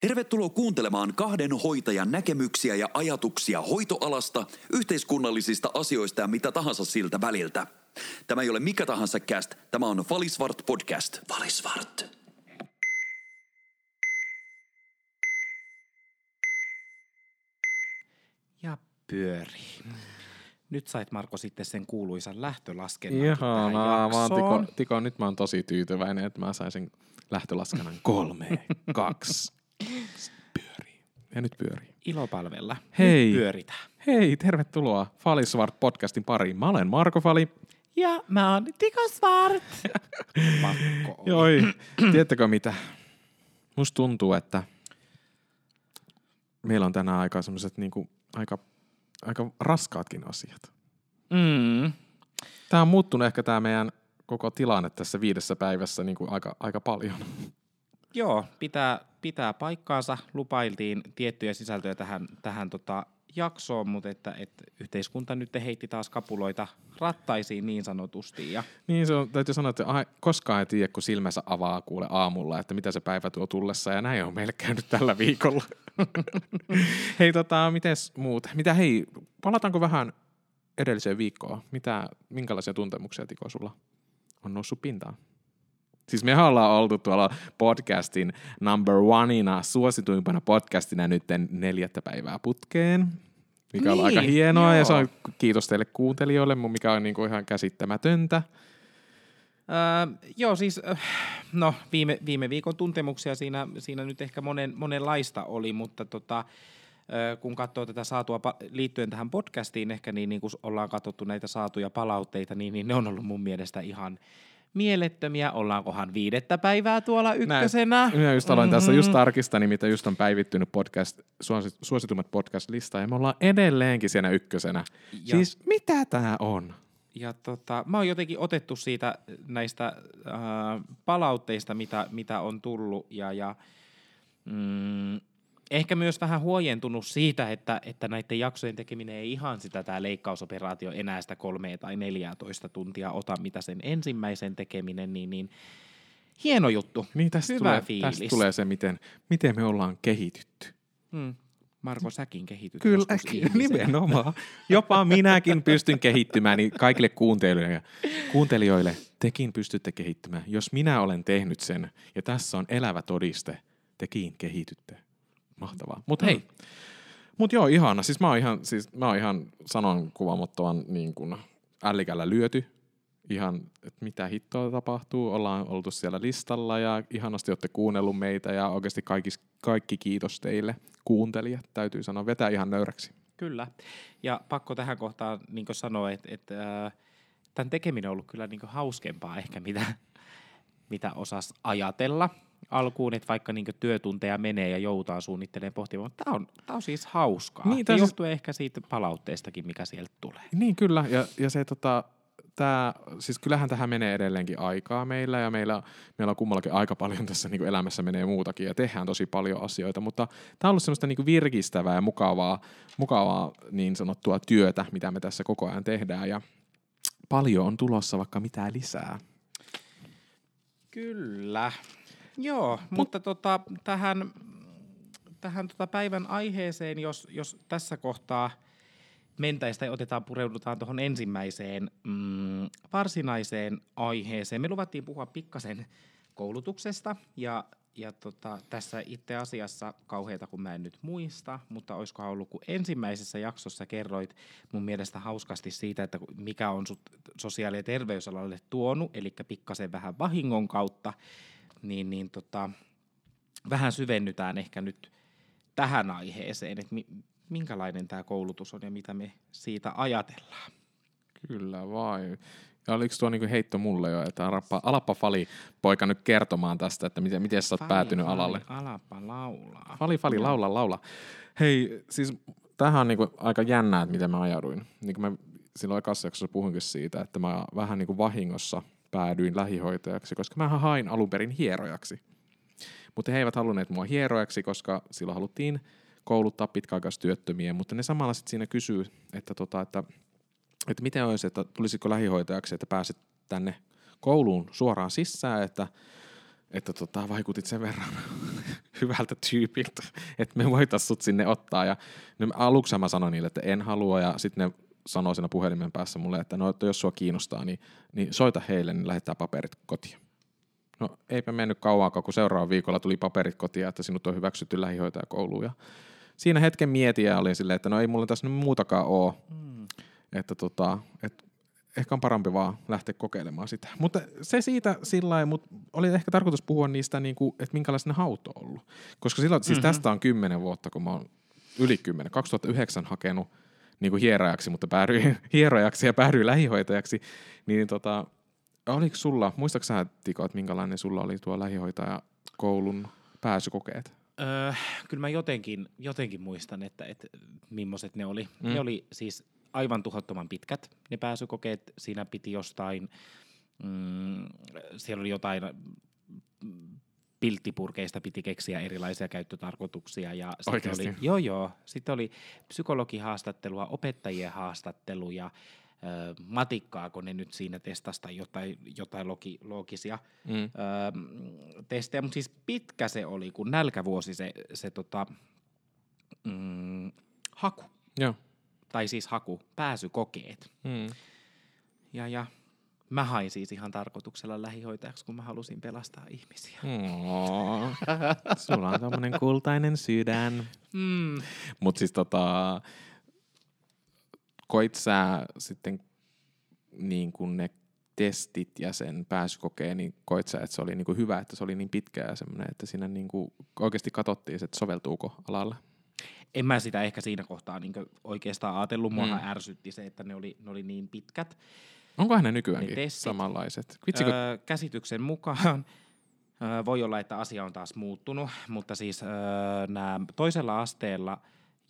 Tervetuloa kuuntelemaan kahden hoitajan näkemyksiä ja ajatuksia hoitoalasta, yhteiskunnallisista asioista ja mitä tahansa siltä väliltä. Tämä ei ole mikä tahansa cast, tämä on Valisvart podcast. Valisvart. Ja pyörii. Nyt sait Marko sitten sen kuuluisan lähtölaskennan. Ihanaa, mä oon Tiko, Tiko, nyt mä oon tosi tyytyväinen, että mä sain sen lähtölaskennan kolme, kaksi, pyörii. Ja nyt pyörii. Ilopalvella. Hei. Nyt pyöritään. Hei, tervetuloa Falisvart podcastin pariin. Mä olen Marko Fali. Ja mä oon Tiko Svart. Pakko. Joi, tiedättekö mitä? Musta tuntuu, että meillä on tänään aika semmoiset niinku, aika, aika raskaatkin asiat. Mm. Tää on muuttunut ehkä tämä meidän koko tilanne tässä viidessä päivässä niinku aika, aika paljon. Joo, pitää, pitää paikkaansa. Lupailtiin tiettyjä sisältöjä tähän, tähän tota jaksoon, mutta että, että yhteiskunta nyt heitti taas kapuloita rattaisiin niin sanotusti. Ja Niin se on, täytyy sanoa, että ai, koskaan ei tiedä, kun silmänsä avaa kuule aamulla, että mitä se päivä tuo tullessa, ja näin on meille käynyt tällä viikolla. hei, tota, mites muut? Mitä hei, palataanko vähän edelliseen viikkoon? Mitä, minkälaisia tuntemuksia, Tiko, sulla on noussut pintaan? Siis mehän ollaan oltu tuolla podcastin number oneina, suosituimpana podcastina nytten neljättä päivää putkeen. Mikä on Niin, aika hienoa ja joo. se on kiitos teille kuuntelijoille, mikä on niinku ihan käsittämätöntä. Öö, joo, siis äh, no, viime, viime viikon tuntemuksia siinä, siinä nyt ehkä monen, monenlaista oli, mutta tota, kun katsoo tätä saatua liittyen tähän podcastiin ehkä, niin, niin kun ollaan katsottu näitä saatuja palautteita, niin, niin ne on ollut mun mielestä ihan mielettömiä. Ollaankohan viidettä päivää tuolla ykkösenä? Minä just aloin mm-hmm. tässä just Mhm. tarkistani, mitä just on päivittynyt podcast, suosi- suositummat podcast-listaa, ja me ollaan edelleenkin siinä ykkösenä. Ja-. Siis mitä tää on? Ja tota, mä oon jotenkin otettu siitä näistä äh, palautteista, mitä, mitä on tullut, ja, ja mm, ehkä myös vähän huojentunut siitä, että, että näiden jaksojen tekeminen ei ihan sitä tämä leikkausoperaatio enää sitä kolme tai 14 tuntia ota, mitä sen ensimmäisen tekeminen, niin, niin hieno juttu. Niin tästä, Hyvä tulee, fiilis. tästä tulee se, miten, miten me ollaan kehitytty. Hmm. Marko, säkin kehityt Kyllä, nimenomaan. Jopa minäkin pystyn kehittymään, niin kaikille kuuntelijoille, kuuntelijoille tekin pystytte kehittymään. Jos minä olen tehnyt sen, ja tässä on elävä todiste, tekin kehitytte. Mahtavaa. Mutta hei, mut joo, ihana. Siis mä oon ihan, siis mä oon ihan sanon kuvaamattoman niin kuin ällikällä lyöty. Ihan, että mitä hittoa tapahtuu. Ollaan oltu siellä listalla ja ihanasti olette kuunnellut meitä ja oikeasti kaikki, kaikki kiitos teille kuuntelijat, täytyy sanoa. Vetää ihan nöyräksi. Kyllä. Ja pakko tähän kohtaan niin sanoa, että, että äh, tämän tekeminen on ollut kyllä niin hauskempaa ehkä, mitä, mitä osas ajatella alkuun, että vaikka niin työtunteja menee ja joutaa suunnittelemaan pohtimaan, mutta tämä on, tämä on siis hauskaa. Niin, tämä siis- johtuu ehkä siitä palautteestakin, mikä sieltä tulee. Niin kyllä, ja, ja se tota, tää, siis kyllähän tähän menee edelleenkin aikaa meillä, ja meillä, meillä on kummallakin aika paljon tässä niin elämässä menee muutakin, ja tehdään tosi paljon asioita, mutta tämä on ollut semmoista niin virkistävää ja mukavaa, mukavaa niin sanottua työtä, mitä me tässä koko ajan tehdään, ja paljon on tulossa vaikka mitä lisää. Kyllä. Joo, Mut, mutta tota, tähän, tähän tota päivän aiheeseen, jos, jos tässä kohtaa mentäistä ja otetaan, pureudutaan tuohon ensimmäiseen mm, varsinaiseen aiheeseen. Me luvattiin puhua pikkasen koulutuksesta ja, ja tota, tässä itse asiassa kauheita, kun mä en nyt muista, mutta olisikohan ollut, kun ensimmäisessä jaksossa kerroit mun mielestä hauskasti siitä, että mikä on sut sosiaali- ja terveysalalle tuonut, eli pikkasen vähän vahingon kautta, niin, niin tota, vähän syvennytään ehkä nyt tähän aiheeseen, että mi, minkälainen tämä koulutus on ja mitä me siitä ajatellaan. Kyllä vai. Ja oliko tuo niinku heitto mulle jo, että alappa, alappa Fali poika nyt kertomaan tästä, että miten, miten sä oot päätynyt Fali, alalle? Alapa laulaa. Fali, fali, laula, laula. Hei, siis tämähän on niinku aika jännää, että miten mä ajauduin. Niin kuin mä silloin ekassa jaksossa puhuinkin siitä, että mä vähän niinku vahingossa päädyin lähihoitajaksi, koska mä hain alun perin hierojaksi. Mutta he eivät halunneet mua hierojaksi, koska silloin haluttiin kouluttaa pitkäaikaistyöttömiä, mutta ne samalla sitten siinä kysyy, että, tota, että, että miten olisi, että tulisiko lähihoitajaksi, että pääset tänne kouluun suoraan sisään, että että tota, vaikutit sen verran hyvältä tyypiltä, että me voitaisiin sut sinne ottaa. Ja aluksi mä sanoin niille, että en halua, ja sitten ne sanoi siinä puhelimen päässä mulle, että no, että jos sua kiinnostaa, niin, niin soita heille, niin lähettää paperit kotiin. No eipä mennyt kauan, kun seuraava viikolla tuli paperit kotiin, että sinut on hyväksytty lähihoitajakouluun. Ja siinä hetken mietin ja olin silleen, että no ei mulla tässä nyt muutakaan ole. Mm. Että tota, et ehkä on parempi vaan lähteä kokeilemaan sitä. Mutta se siitä sillä mutta oli ehkä tarkoitus puhua niistä, niin kuin, että minkälaista ne haut on ollut. Koska silloin, siis mm-hmm. tästä on kymmenen vuotta, kun mä oon yli kymmenen, 2009 hakenut niin kuin hierojaksi, mutta päädyin hierojaksi ja päädyin lähihoitajaksi, niin tota, oliko sulla, muistatko sä Tiko, että minkälainen sulla oli tuo lähihoitaja koulun pääsykokeet? Öö, kyllä mä jotenkin, jotenkin muistan, että, että millaiset ne oli. Mm. Ne oli siis aivan tuhottoman pitkät ne pääsykokeet. Siinä piti jostain, mm, siellä oli jotain pilttipurkeista piti keksiä erilaisia käyttötarkoituksia. Ja sitten oli, joo, joo. Sitten oli psykologihaastattelua, opettajien haastatteluja, matikkaa, kun ne nyt siinä testasta jotain, jotain logi, loogisia mm. ö, testejä. Mutta siis pitkä se oli, kun nälkävuosi se, se tota, mm, haku. Joo. Tai siis haku, pääsykokeet. Mm. Ja, ja Mä hain siis ihan tarkoituksella lähihoitajaksi, kun mä halusin pelastaa ihmisiä. Oh, sulla on tommonen kultainen sydän. Mm. Mut siis tota, koit sä sitten niin kuin ne testit ja sen pääsykokeen, niin koit sä, että se oli niin kuin hyvä, että se oli niin pitkä ja semmoinen, että siinä niin kuin oikeasti katsottiin, että soveltuuko alalle? En mä sitä ehkä siinä kohtaa niin oikeastaan ajatellut. Mua mm. ärsytti se, että ne oli, ne oli niin pitkät. Onkohan ne nykyäänkin ne samanlaiset? Vitsikö? Öö, käsityksen mukaan öö, voi olla, että asia on taas muuttunut, mutta siis öö, nämä toisella asteella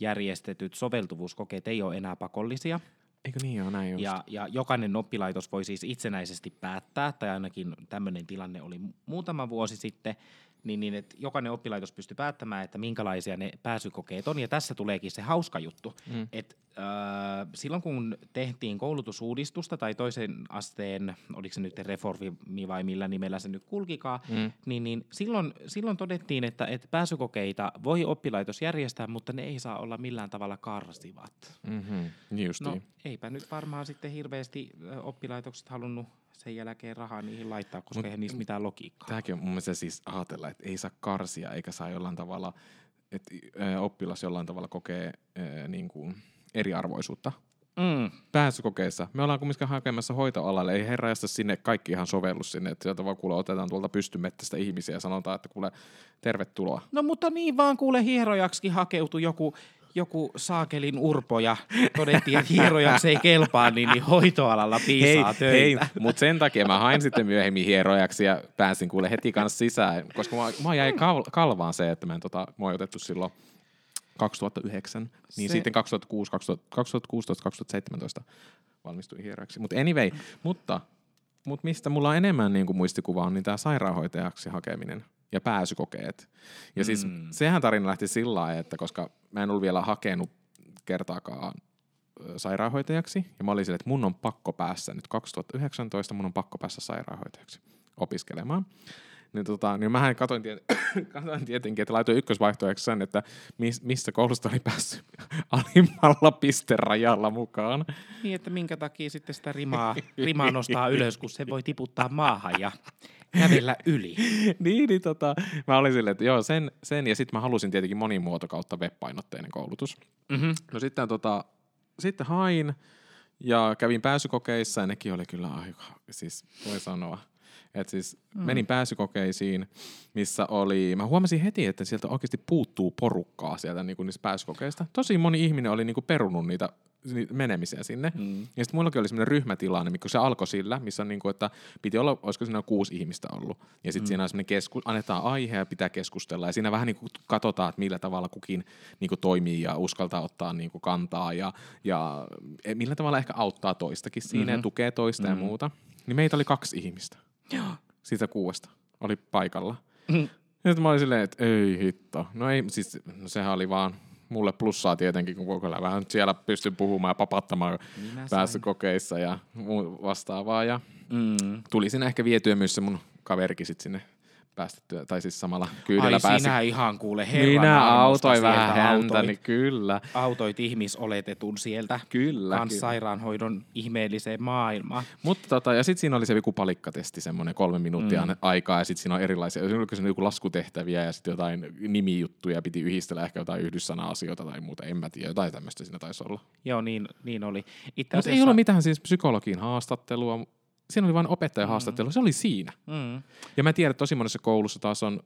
järjestetyt soveltuvuuskokeet ei ole enää pakollisia. Eikö niin ole näin just? Ja, ja jokainen oppilaitos voi siis itsenäisesti päättää, tai ainakin tämmöinen tilanne oli muutama vuosi sitten, niin, niin että jokainen oppilaitos pystyy päättämään, että minkälaisia ne pääsykokeet on. Ja tässä tuleekin se hauska juttu, mm. että äh, silloin kun tehtiin koulutusuudistusta tai toisen asteen, oliko se nyt reformi vai millä nimellä se nyt kulkikaan, mm. niin, niin silloin, silloin todettiin, että, että pääsykokeita voi oppilaitos järjestää, mutta ne ei saa olla millään tavalla karsivat. Mm-hmm. Niin no, eipä nyt varmaan sitten hirveästi oppilaitokset halunnut sen jälkeen rahaa niihin laittaa, koska Mut, eihän niissä mitään logiikkaa. Tämäkin on mun mielestä siis ajatella, että ei saa karsia eikä saa jollain tavalla, että oppilas jollain tavalla kokee niin kuin eriarvoisuutta. Mm. Pääsykokeissa. Me ollaan kumminkin hakemassa hoitoalalle. Ei herra sinne kaikki ihan sovellu sinne. Että sieltä vaan kuule otetaan tuolta pystymettästä ihmisiä ja sanotaan, että kuule tervetuloa. No mutta niin vaan kuule hierojaksi hakeutui joku joku saakelin urpo ja todettiin, että hierojaksi ei kelpaa, niin, niin hoitoalalla piisaa hei, töitä. Hei, mutta sen takia mä hain sitten myöhemmin hierojaksi ja pääsin kuule heti kanssa sisään, koska mä, mä jäi kal- kalvaan se, että mä en tota, mä otettu silloin 2009, niin se... sitten 2006, 2016, 2017 valmistuin hierojaksi. Mutta anyway, mutta, mutta mistä mulla on enemmän niin kuin muistikuvaa on niin tämä sairaanhoitajaksi hakeminen ja pääsykokeet. Ja siis mm. siis sehän tarina lähti sillä lailla, että koska mä en ollut vielä hakenut kertaakaan sairaanhoitajaksi, ja mä olin sille, että mun on pakko päässä nyt 2019, mun on pakko päässä sairaanhoitajaksi opiskelemaan. Niin, tota, niin mähän katoin, tiet- katoin tietenkin, että laitoin ykkösvaihtoehdoksi sen, että mis- missä koulusta oli päässyt alimmalla pisterajalla mukaan. Niin, että minkä takia sitten sitä rimaa, rimaa nostaa ylös, kun se voi tiputtaa maahan ja kävellä yli. niin, niin tota, mä olin silleen, että joo, sen, sen ja sitten mä halusin tietenkin monimuoto kautta web-painotteinen koulutus. Mm-hmm. No sitten, tota, sitten hain ja kävin pääsykokeissa ja nekin oli kyllä aika, siis voi sanoa, että siis mm. menin pääsykokeisiin, missä oli, mä huomasin heti, että sieltä oikeasti puuttuu porukkaa sieltä niin kuin niistä pääsykokeista. Tosi moni ihminen oli niin kuin perunut niitä menemisiä sinne. Mm. Ja sitten mullakin oli semmoinen ryhmätilanne, mikä se alkoi sillä, missä on niin kuin, että piti olla, olisiko siinä kuusi ihmistä ollut. Ja sitten mm. siinä on semmoinen kesku, annetaan aihe ja pitää keskustella. Ja siinä vähän niin kuin katsotaan, että millä tavalla kukin niin kuin toimii ja uskaltaa ottaa niin kuin kantaa ja, ja e, millä tavalla ehkä auttaa toistakin siinä mm-hmm. ja tukee toista mm-hmm. ja muuta. Niin meitä oli kaksi ihmistä. Siitä kuuesta oli paikalla. Mm. Ja mä olin silleen, että ei hitto. No ei, siis no sehän oli vaan mulle plussaa tietenkin, kun kyllä vähän siellä pystyn puhumaan ja papattamaan pääsykokeissa ja vastaavaa. Ja mm. tuli sinne ehkä vietyä myös se mun kaverikin sit sinne päästettyä, tai siis samalla kyydillä Ai pääsi. sinä ihan kuule herran Minä autoin vähän häntä, autoit- niin kyllä. autoit ihmisoletetun sieltä Kyllä, kans kyllä. sairaanhoidon ihmeelliseen maailmaan. Mutta tota, ja sitten siinä oli se joku palikkatesti, semmoinen kolme minuuttia Mm. aikaa, ja sitten siinä on erilaisia, oliko se joku laskutehtäviä, ja sitten jotain nimijuttuja, piti yhdistellä ehkä jotain yhdyssana-asioita tai muuta, en mä tiedä, jotain tämmöistä siinä taisi olla. Joo, niin, niin oli. Mutta ei ollut mitään siis psykologin haastattelua, siinä oli vain opettajan Mm. haastattelu, se oli siinä. Mm, Ja mä tiedän, että tosi monessa koulussa taas on,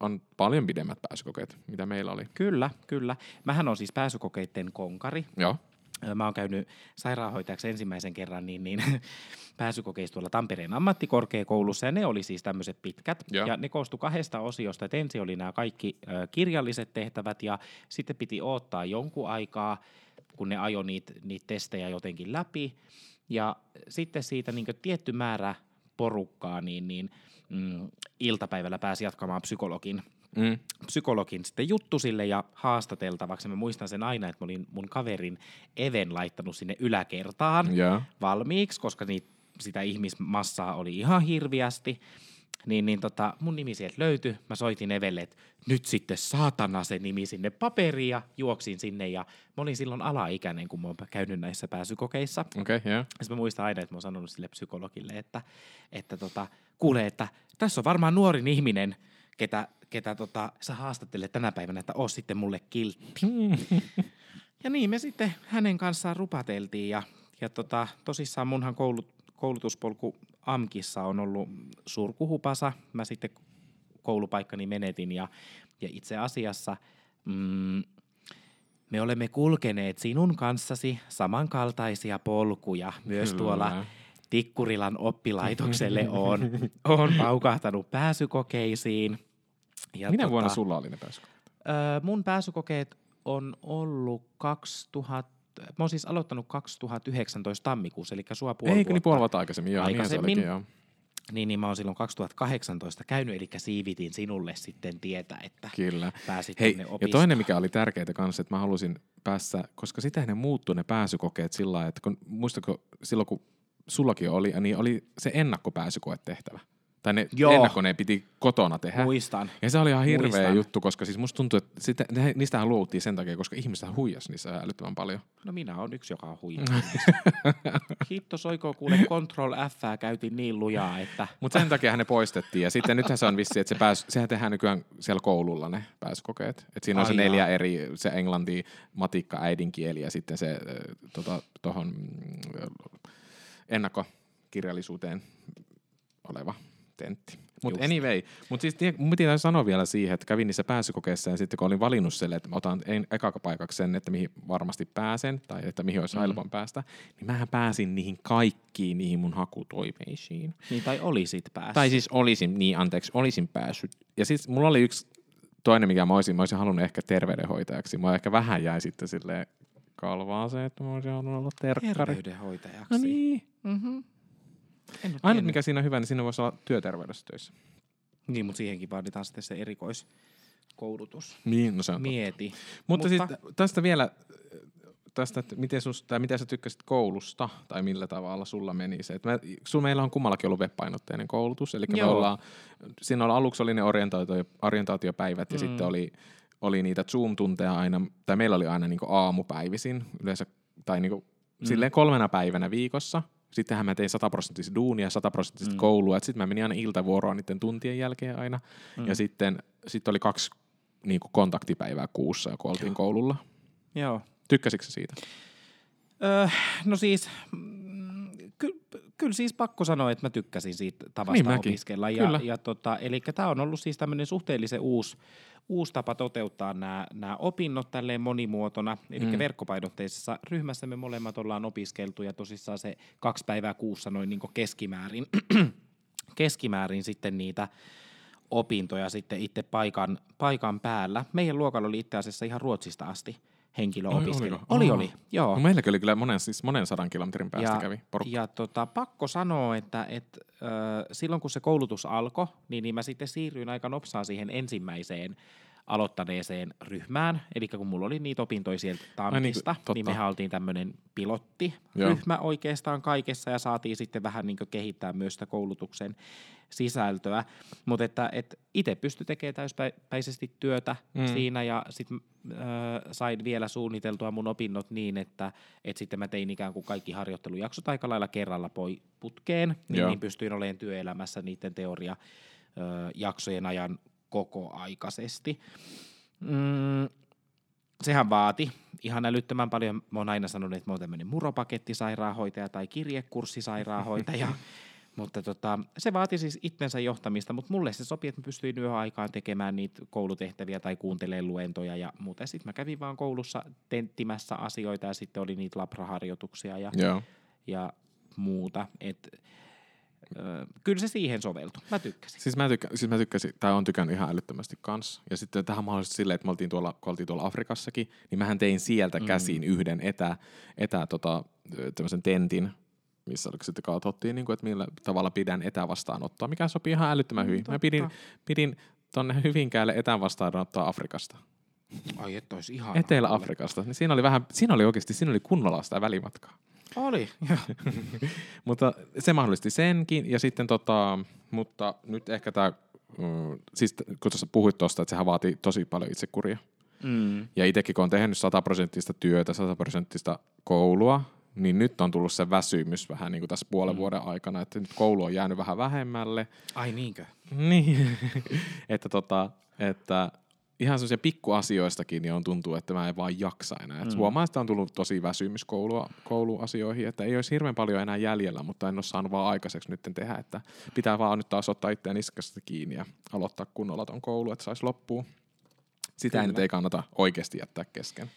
on paljon pidemmät pääsykokeet, mitä meillä oli. kyllä, kyllä. Mähän on siis pääsykokeiden konkari. Joo. Mä oon käynyt sairaanhoitajaksi ensimmäisen kerran niin, niin pääsykokeissa tuolla Tampereen ammattikorkeakoulussa ja ne oli siis tämmöiset pitkät. Joo. Ja ne koostui kahdesta osiosta, että ensin oli nämä kaikki kirjalliset tehtävät ja sitten piti odottaa jonkun aikaa, kun ne ajoi niitä, niitä testejä jotenkin läpi. Ja sitten siitä niin tietty määrä porukkaa, niin, niin mm, iltapäivällä pääsi jatkamaan psykologin Mm. psykologin sitten juttu sille ja haastateltavaksi. Mä muistan sen aina, että mä olin mun kaverin Even laittanut sinne yläkertaan Joo. valmiiksi, koska niitä, sitä ihmismassaa oli ihan hirviästi. Niin, niin tota, mun nimi sieltä löytyi. Mä soitin Evelle, että nyt sitten saatana se nimi sinne paperiin ja juoksin sinne. Ja mä olin silloin alaikäinen, kun mä oon käynyt näissä pääsykokeissa. Okei, okay, joo. Ja mä muistan aina, että mä oon sanonut sille psykologille, että, että tota, kuule, että tässä on varmaan nuorin ihminen, ketä, ketä tota, sä haastattelet tänä päivänä, että oo sitten mulle kiltti. ja niin me sitten hänen kanssaan rupateltiin ja, ja tota, tosissaan munhan koulut, koulutuspolku AMKissa on ollut surkuhupasa. Mä sitten koulupaikkani menetin ja, ja itse asiassa mm, me olemme kulkeneet sinun kanssasi samankaltaisia polkuja myös Kyllä. tuolla Tikkurilan oppilaitokselle on, on paukahtanut pääsykokeisiin. Ja Minä vuonna sulla oli ne pääsykokeet? Öö, mun pääsykokeet on ollut 2000, mä oon siis aloittanut 2019 tammikuussa, eli sua puoli Eikö niin puoli vuotta aikaisemmin? Joo, se Aikaisemmin. olikin, joo. Niin, niin mä oon silloin 2018 käynyt, eli siivitin sinulle sitten tietä, että Kyllä. pääsit Hei, tonne ja toinen mikä oli tärkeää kanssa, että mä halusin päässä, koska sitä ne muuttui ne pääsykokeet sillä lailla, että kun, muistatko silloin kun sullakin oli, niin oli se ennakkopääsykoetehtävä. Tai ne Joo. ennakko ne piti kotona tehdä. Muistan. Ja se oli ihan hirveä Muistan. juttu, koska siis musta tuntuu, että sitä, ne, niistähän luovuttiin sen takia, koska ihmiset huijas niissä älyttömän paljon. No minä on yksi, joka on huijannut. Hitto soiko kuule Control F käytin niin lujaa, että Mutta sen takia ne poistettiin. Ja sitten nythän se on vissi, että se pääs, sehän tehdään nykyään siellä koululla ne pääsykokeet. Et siinä on se Ai neljä jaa. eri, se englanti, matikka, äidinkieli ja sitten se äh, tota, tohon mm, ennakkokirjallisuuteen oleva tentti. Mutta anyway, mutta siis tie- mun pitää sanoa vielä siihen, että kävin niissä pääsykokeissa ja sitten kun olin valinnut sille, että mä otan en, ekapaikaksi sen, että mihin varmasti pääsen tai että mihin olisi Mm. mm. helpon päästä, niin mähän pääsin niihin kaikkiin niihin mun hakutoimeisiin. niin tai olisit päässyt. Tai siis olisin, niin anteeksi, olisin päässyt. Ja siis mulla oli yksi toinen, mikä mä olisin, mä olisin halunnut ehkä terveydenhoitajaksi. Mä ehkä vähän jäi sitten silleen kalvaa se, että mä olisin halunnut olla terkkari. terveydenhoitajaksi. No niin. Mm-hmm. Ainut mikä siinä on hyvä, niin siinä voisi olla työterveydessä töissä. Niin, mutta siihenkin vaaditaan sitten se erikoiskoulutus. Niin, no se on totta. Mieti. Mutta, Mutta- siis tästä vielä, tästä, että miten, sus, tai miten sä tykkäsit koulusta, tai millä tavalla sulla meni se. Että me, sun meillä on kummallakin ollut web-painotteinen koulutus, eli me ollaan, siinä oli, aluksi oli ne orientaatio, orientaatiopäivät, ja Mm. sitten oli, oli niitä Zoom-tunteja aina, tai meillä oli aina niin aamupäivisin, yleensä, tai niin Mm. silleen kolmena päivänä viikossa. Sittenhän mä tein sataprosenttista duunia, sataprosenttista Mm. koulua, sitten mä menin aina iltavuoroon niiden tuntien jälkeen aina, Mm. ja sitten sit oli kaksi niin kuin kontaktipäivää kuussa, kun oltiin koululla. Joo. Tykkäsitkö siitä? Öö, no siis, kyllä siis pakko sanoa, että mä tykkäsin siitä tavasta Niin mäkin. opiskella. Ja, Kyllä. ja tota, eli tämä on ollut siis tämmöinen suhteellisen uusi, uusi tapa toteuttaa nämä opinnot tälleen monimuotona. Eli mm. Mm. verkkopainotteisessa ryhmässä me molemmat ollaan opiskeltu ja tosissaan se kaksi päivää kuussa noin niin keskimäärin, keskimäärin sitten niitä opintoja sitten itse paikan, paikan päällä. Meidän luokalla oli itse asiassa ihan Ruotsista asti henkilö opiskeli. oliko? Oli, Aa. oli, joo. No meilläkin oli kyllä monen, siis monen sadan kilometrin päästä Ja- kävi porukka. Ja tota, pakko sanoa, että et, ö, silloin kun se koulutus alkoi, niin, niin mä sitten siirryin aika nopsaan siihen ensimmäiseen aloittaneeseen ryhmään. Eli kun mulla oli niitä opintoja sieltä niin, Tampista, totta. niin mehän oltiin tämmöinen Joo. pilottiryhmä oikeastaan kaikessa ja saatiin sitten vähän niin kehittää myös sitä koulutuksen sisältöä, mutta että et itse pystyi tekemään täyspäisesti työtä mm. siinä ja sitten äh, sain vielä suunniteltua mun opinnot niin, että et sitten mä tein ikään kuin kaikki harjoittelujaksot aika lailla kerralla poi putkeen, niin, niin pystyin olemaan työelämässä niiden teoria äh, jaksojen ajan koko aikaisesti. Mm, sehän vaati ihan älyttömän paljon. Mä oon aina sanonut, että mä oon tämmöinen muropakettisairaanhoitaja tai kirjekurssisairaanhoitaja. Mutta tota, se vaati siis itsensä johtamista, mutta mulle se sopi, että mä pystyin yöaikaan tekemään niitä koulutehtäviä tai kuuntelemaan luentoja ja muuta. Sitten mä kävin vaan koulussa tenttimässä asioita ja sitten oli niitä labraharjoituksia ja, ja muuta. Et, ö, kyllä se siihen soveltui. Mä tykkäsin. Siis mä, tykkä, siis mä tykkäsin, tai on tykännyt ihan älyttömästi kanssa. Ja sitten tähän mahdollisesti silleen, että me oltiin tuolla, kun oltiin tuolla Afrikassakin, niin mähän tein sieltä mm. käsiin yhden etä, etä tota, tämmöisen tentin, missä sitten katsottiin, niin kuin, että millä tavalla pidän etävastaanottoa, mikä sopii ihan älyttömän mm, hyvin. Totta. Mä pidin, pidin tonne Hyvinkäälle etävastaanottoa Afrikasta. Ai että olisi ihan Etelä-Afrikasta. Niin siinä oli vähän, siinä oli oikeasti, siinä oli kunnolla sitä välimatkaa. Oli, mutta se mahdollisti senkin, ja sitten tota, mutta nyt ehkä tämä, mm, siis kun tuossa puhuit tuosta, että sehän vaatii tosi paljon itsekuria. Mm. Ja itsekin kun on tehnyt sataprosenttista työtä, sataprosenttista koulua, niin nyt on tullut se väsymys vähän niin kuin tässä puolen mm. vuoden aikana, että nyt koulu on jäänyt vähän vähemmälle. Ai niinkö? Niin, että, tota, että ihan sellaisia pikkuasioistakin niin on tuntuu, että mä en vaan jaksa enää. Mm. Huomaa, että on tullut tosi väsymys koulua, kouluasioihin, että ei olisi hirveän paljon enää jäljellä, mutta en ole saanut vaan aikaiseksi nyt tehdä, että pitää vaan nyt taas ottaa itseään niskasta kiinni ja aloittaa kunnolla ton koulu, että saisi loppua. Sitä Kyllä. ei kannata oikeasti jättää kesken.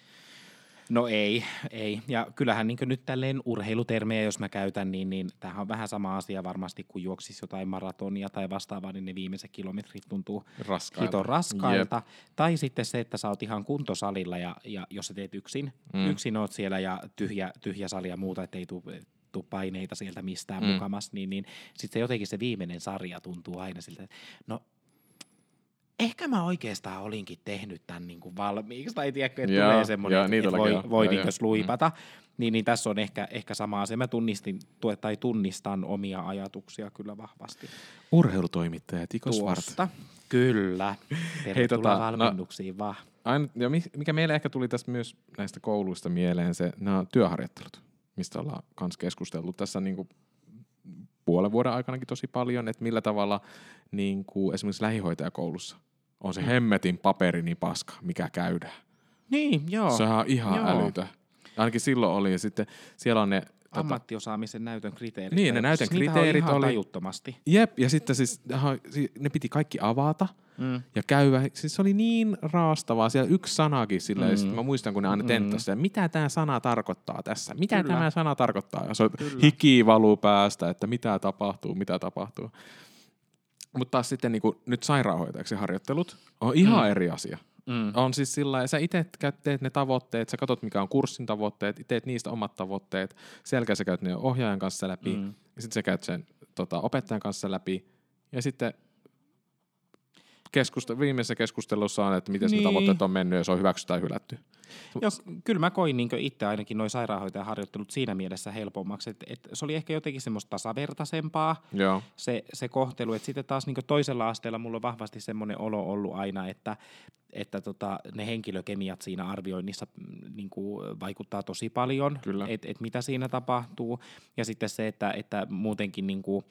No ei, ei. Ja kyllähän niin nyt tälleen urheilutermejä, jos mä käytän, niin, niin tämähän on vähän sama asia varmasti, kun juoksisi jotain maratonia tai vastaavaa, niin ne viimeiset kilometrit tuntuu raskailta. raskailta. Jep. Tai sitten se, että sä oot ihan kuntosalilla ja, ja jos sä teet yksin, mm. yksin oot siellä ja tyhjä, tyhjä sali ja muuta, ettei tule tuu paineita sieltä mistään mm. mukamas, niin, niin sitten se jotenkin se viimeinen sarja tuntuu aina siltä, että no ehkä mä oikeastaan olinkin tehnyt tämän niin kuin valmiiksi, tai tiedätkö, että tulee semmoinen, että, että voi, voi niin luipata. Mm. Niin, niin tässä on ehkä, ehkä sama asia. Mä tunnistin, tai tunnistan omia ajatuksia kyllä vahvasti. Urheilutoimittaja Tiko Tuosta. Kyllä. Tervetuloa Hei, tota, no, valmennuksiin no, vaan. Aina, ja mikä meille ehkä tuli tästä myös näistä kouluista mieleen, se nämä työharjoittelut, mistä ollaan myös keskustellut tässä niin kuin puolen vuoden aikanakin tosi paljon, että millä tavalla niin kuin esimerkiksi lähihoitajakoulussa – on se hemmetin paperi paska, mikä käydään. Niin, joo. Se on ihan joo. älytä. Ainakin silloin oli. Ja sitten siellä on ne... Tota, Ammattiosaamisen näytön kriteerit. Niin, ne näytön siis kriteerit oli. tajuttomasti. Jep, ja sitten siis ne piti kaikki avata mm. ja käydä. Siis se oli niin raastavaa. Siellä yksi sanakin sillä, mm. ja sitten mä muistan, kun ne aina tenttasi, mm. mitä tämä sana tarkoittaa tässä? Mitä Kyllä. tämä sana tarkoittaa? Ja se on hiki valuu päästä, että mitä tapahtuu, mitä tapahtuu. Mutta taas sitten niin kuin, nyt sairaanhoitajaksi harjoittelut on ihan mm. eri asia. Mm. On siis sillä sä itse teet ne tavoitteet, sä katsot mikä on kurssin tavoitteet, teet niistä omat tavoitteet, selkä sä käyt ne ohjaajan kanssa läpi, mm. ja sitten sä käyt sen tota, opettajan kanssa läpi, ja sitten keskusta, viimeisessä keskustelussa on, että miten niin. ne tavoitteet on mennyt ja se on hyväksytty tai hylätty. Joo, kyllä mä koin niin itse ainakin noin sairaanhoitajaharjoittelut siinä mielessä helpommaksi, että, että se oli ehkä jotenkin semmoista tasavertaisempaa Joo. Se, se kohtelu, että sitten taas niin toisella asteella mulla on vahvasti semmoinen olo ollut aina, että, että tota, ne henkilökemiat siinä arvioinnissa mm, niin kuin vaikuttaa tosi paljon, että et mitä siinä tapahtuu ja sitten se, että, että muutenkin niin kuin,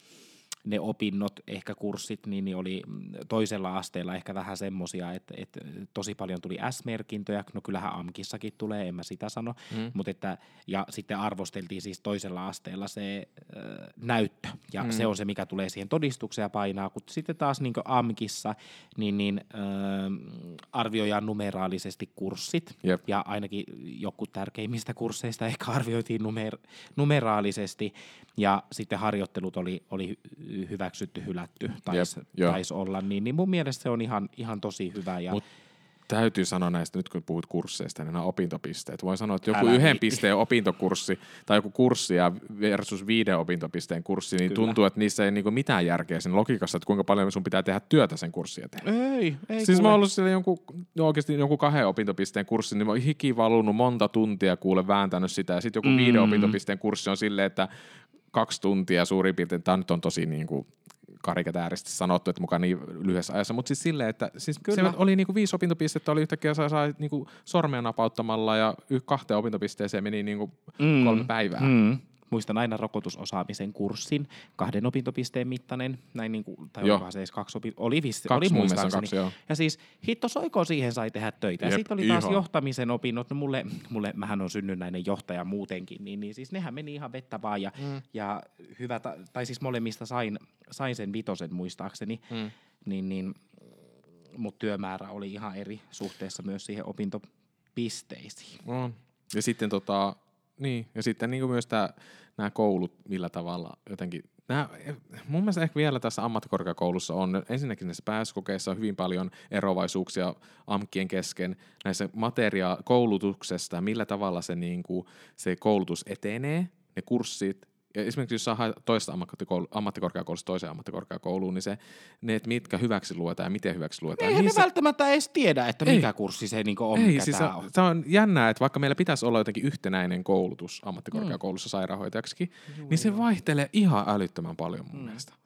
ne opinnot, ehkä kurssit, niin, niin oli toisella asteella ehkä vähän semmoisia, että, että tosi paljon tuli S-merkintöjä, no kyllähän AMKissakin tulee, en mä sitä sano, mm. mutta että, ja sitten arvosteltiin siis toisella asteella se äh, näyttö, ja mm. se on se, mikä tulee siihen todistukseen ja painaa, kun sitten taas niin AMKissa, niin, niin äh, arvioidaan numeraalisesti kurssit, Jep. ja ainakin joku tärkeimmistä kursseista ehkä arvioitiin numer- numeraalisesti, ja sitten harjoittelut oli, oli hyväksytty, hylätty, taisi tais olla, niin, niin mun mielestä se on ihan, ihan tosi hyvä. Ja, Mut täytyy sanoa näistä, nyt kun puhut kursseista, niin nämä opintopisteet. Voin sanoa, että joku Älä yhden pisteen opintokurssi tai joku kurssi ja versus viiden opintopisteen kurssi, niin Kyllä. tuntuu, että niissä ei niinku mitään järkeä siinä logiikassa, että kuinka paljon sun pitää tehdä työtä sen kurssin eteen. Ei, ei Siis kuule. mä oon ollut siellä jonkun, no oikeasti jonkun kahden opintopisteen kurssi, niin mä oon hiki valunut monta tuntia kuule vääntänyt sitä, ja sitten joku mm. viiden opintopisteen kurssi on silleen, että kaksi tuntia suurin piirtein, tämä nyt on tosi niin kuin karikatäärisesti sanottu, että mukaan niin lyhyessä ajassa, mutta siis silleen, että siis Kyllä. se oli niinku viisi opintopistettä, oli yhtäkkiä sai, sai niinku sormea napauttamalla ja kahteen opintopisteeseen meni niinku Mm. kolme päivää. Mm. Muistan aina rokotusosaamisen kurssin, kahden opintopisteen mittainen, näin niin kuin, tai Joo. olikohan se edes kaksi opintopisteen, oli, vissi, Kaksi oli muistaakseni. kaksi, joo. Ja siis hitto soiko siihen sai tehdä töitä. Ja Jep, sitten oli taas ihan. johtamisen opinnot. No mulle, mulle, mähän on synnynnäinen johtaja muutenkin, niin, niin siis nehän meni ihan vettä vaan. Ja, mm. ja hyvä, ta- tai siis molemmista sain, sain sen vitosen muistaakseni. Mm. Niin, niin, mutta työmäärä oli ihan eri suhteessa myös siihen opintopisteisiin. On. Ja sitten tota, niin, ja sitten niin myös tää, nämä koulut, millä tavalla jotenkin, nää, mun mielestä ehkä vielä tässä ammattikorkeakoulussa on, ensinnäkin näissä pääsykokeissa on hyvin paljon eroavaisuuksia AMKien kesken, näissä materia koulutuksesta, millä tavalla se, niin kuin, se koulutus etenee, ne kurssit, ja esimerkiksi jos saa toista ammattikoulu, ammattikorkeakoulusta toiseen ammattikorkeakouluun, niin se, ne, että mitkä hyväksi luetaan ja miten hyväksi luetaan. Eihän niin ne välttämättä edes tiedä, että Ei. mikä kurssi se niinku on, ei, mikä siis se, on. se on jännää, että vaikka meillä pitäisi olla jotenkin yhtenäinen koulutus ammattikorkeakoulussa mm. sairaanhoitajaksikin, niin se vaihtelee ihan älyttömän paljon mun mm. mielestä.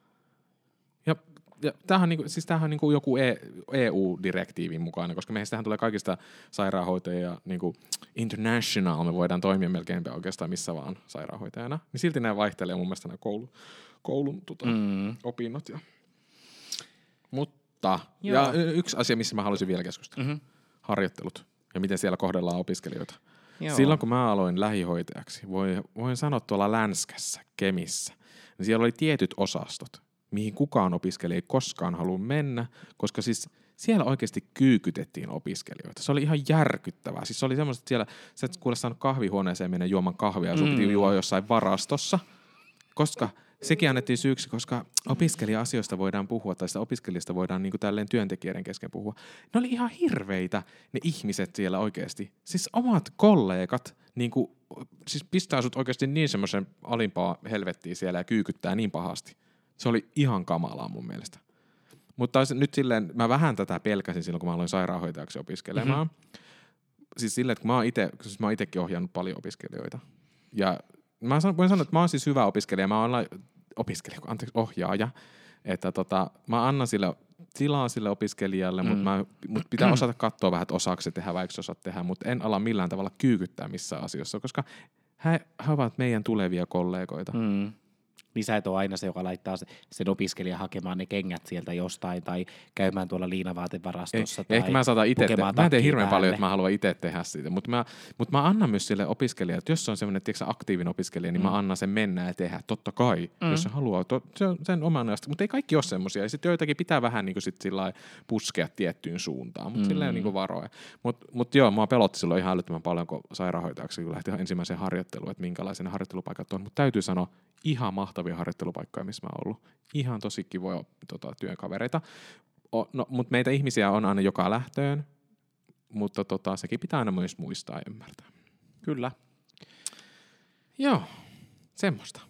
Ja, ja tämähän on, niinku, siis tämähän on niinku joku e, EU-direktiivin mukainen, koska meistä tulee kaikista sairaanhoitajia niinku international, me voidaan toimia melkein oikeastaan missä vaan sairaanhoitajana. Niin silti nämä vaihtelee mun mielestä nämä koulu, koulun tota, Mm. opinnot. Ja. Mutta, Joo. ja yksi asia, missä mä haluaisin vielä keskustella Mhm. harjoittelut ja miten siellä kohdellaan opiskelijoita. Joo. Silloin kun mä aloin lähihoitajaksi, voi, voin sanoa tuolla Länskässä, Kemissä, niin siellä oli tietyt osastot, mihin kukaan opiskelija ei koskaan halua mennä, koska siis siellä oikeasti kyykytettiin opiskelijoita. Se oli ihan järkyttävää. Siis se oli semmoista, että siellä sä et kuule saanut kahvihuoneeseen mennä juomaan kahvia, ja sun Mm. piti juoda jossain varastossa, koska sekin annettiin syyksi, koska opiskelija-asioista voidaan puhua, tai sitä opiskelijasta voidaan niin kuin tälleen työntekijöiden kesken puhua. Ne oli ihan hirveitä ne ihmiset siellä oikeasti. Siis omat kollegat niin kuin, siis pistää sut oikeasti niin semmoisen alimpaa helvettiä siellä ja kyykyttää niin pahasti. Se oli ihan kamalaa mun mielestä. Mutta nyt silleen, mä vähän tätä pelkäsin silloin, kun mä aloin sairaanhoitajaksi opiskelemaan. Mm-hmm. Siis silleen, että kun mä oon ite, siis mä oon itekin ohjannut paljon opiskelijoita. Ja mä sanon, voin sanoa, että mä oon siis hyvä opiskelija. Mä oon la- opiskelija, anteeksi, ohjaaja. Että tota, mä annan sille tilaa sille opiskelijalle, mm. mutta mut pitää osata katsoa vähän, että osaako se tehdä, vaikka osaat tehdä, mutta en ala millään tavalla kyykyttää missään asioissa, koska he, he ovat meidän tulevia kollegoita. Mm. Mm. Niin sä et ole aina se, joka laittaa se- sen opiskelijan hakemaan ne kengät sieltä jostain tai käymään tuolla liinavaatevarastossa. tai Ehkä mä saatan itse, te- mä en tee takkia hirveän paljon, päälle. että mä haluan itse tehdä siitä, mutta mä, mutta mä annan myös sille opiskelijalle, että jos se on semmoinen aktiivinen opiskelija, niin mm. mä annan sen mennä ja tehdä, totta kai, mm. jos se haluaa, to, se on sen oman asti, mutta ei kaikki ole semmoisia, ja sitten joitakin pitää vähän niin kuin sit sillä puskea tiettyyn suuntaan, mutta mm. silleen niin kuin varoja. Mutta mut joo, mua pelotti silloin ihan älyttömän paljon, kun sairaanhoitajaksi kun lähti ensimmäiseen harjoitteluun, että minkälaisia ne harjoittelupaikat on, mutta täytyy sanoa, ihan mahtavia harjoittelupaikkoja, missä mä oon ollut. Ihan tosi kivoja tota, työkavereita. O, no, mutta meitä ihmisiä on aina joka lähtöön, mutta tota, sekin pitää aina myös muistaa ja ymmärtää. Kyllä. Joo, semmoista.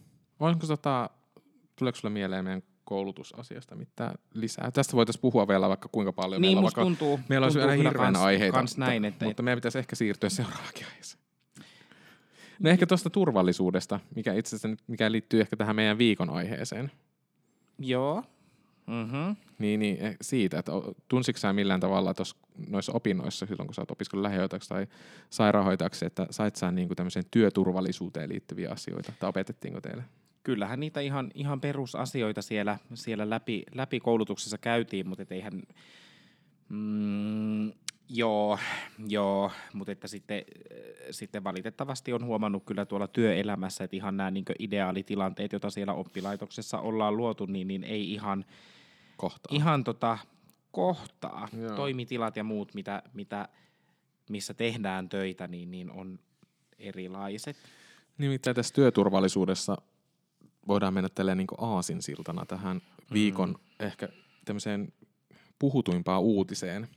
Onko tota, tuleeko sulle mieleen meidän koulutusasiasta mitään lisää? Tästä voitaisiin puhua vielä vaikka kuinka paljon. Niin meillä vaikka, tuntuu, meillä olisi tuntuu aina kyllä hirveän aiheita, kans näin, mutta, että, mutta meidän pitäisi ehkä siirtyä seuraavakin aiheeseen. No ehkä tuosta turvallisuudesta, mikä itse asiassa mikä liittyy ehkä tähän meidän viikon aiheeseen. Joo. Mm-hmm. Niin, niin eh, siitä, että tunsitko sä millään tavalla tos, noissa opinnoissa silloin, kun sä oot opiskellut lähihoitajaksi tai sairaanhoitajaksi, että sait sä niinku tämmöiseen työturvallisuuteen liittyviä asioita, tai opetettiinko teille? Kyllähän niitä ihan, ihan perusasioita siellä, siellä läpi, läpi koulutuksessa käytiin, mutta et eihän... Mm, joo, joo, mutta että sitten, äh, sitten valitettavasti on huomannut kyllä tuolla työelämässä, että ihan nämä niin ideaalitilanteet, joita siellä oppilaitoksessa ollaan luotu, niin, niin ei ihan, Kohtaa. ihan tota kohtaa. Joo. Toimitilat ja muut, mitä, mitä, missä tehdään töitä, niin, niin on erilaiset. Nimittäin tässä työturvallisuudessa voidaan mennä tälleen niin aasinsiltana tähän viikon mm. ehkä tämmöiseen puhutuimpaan uutiseen.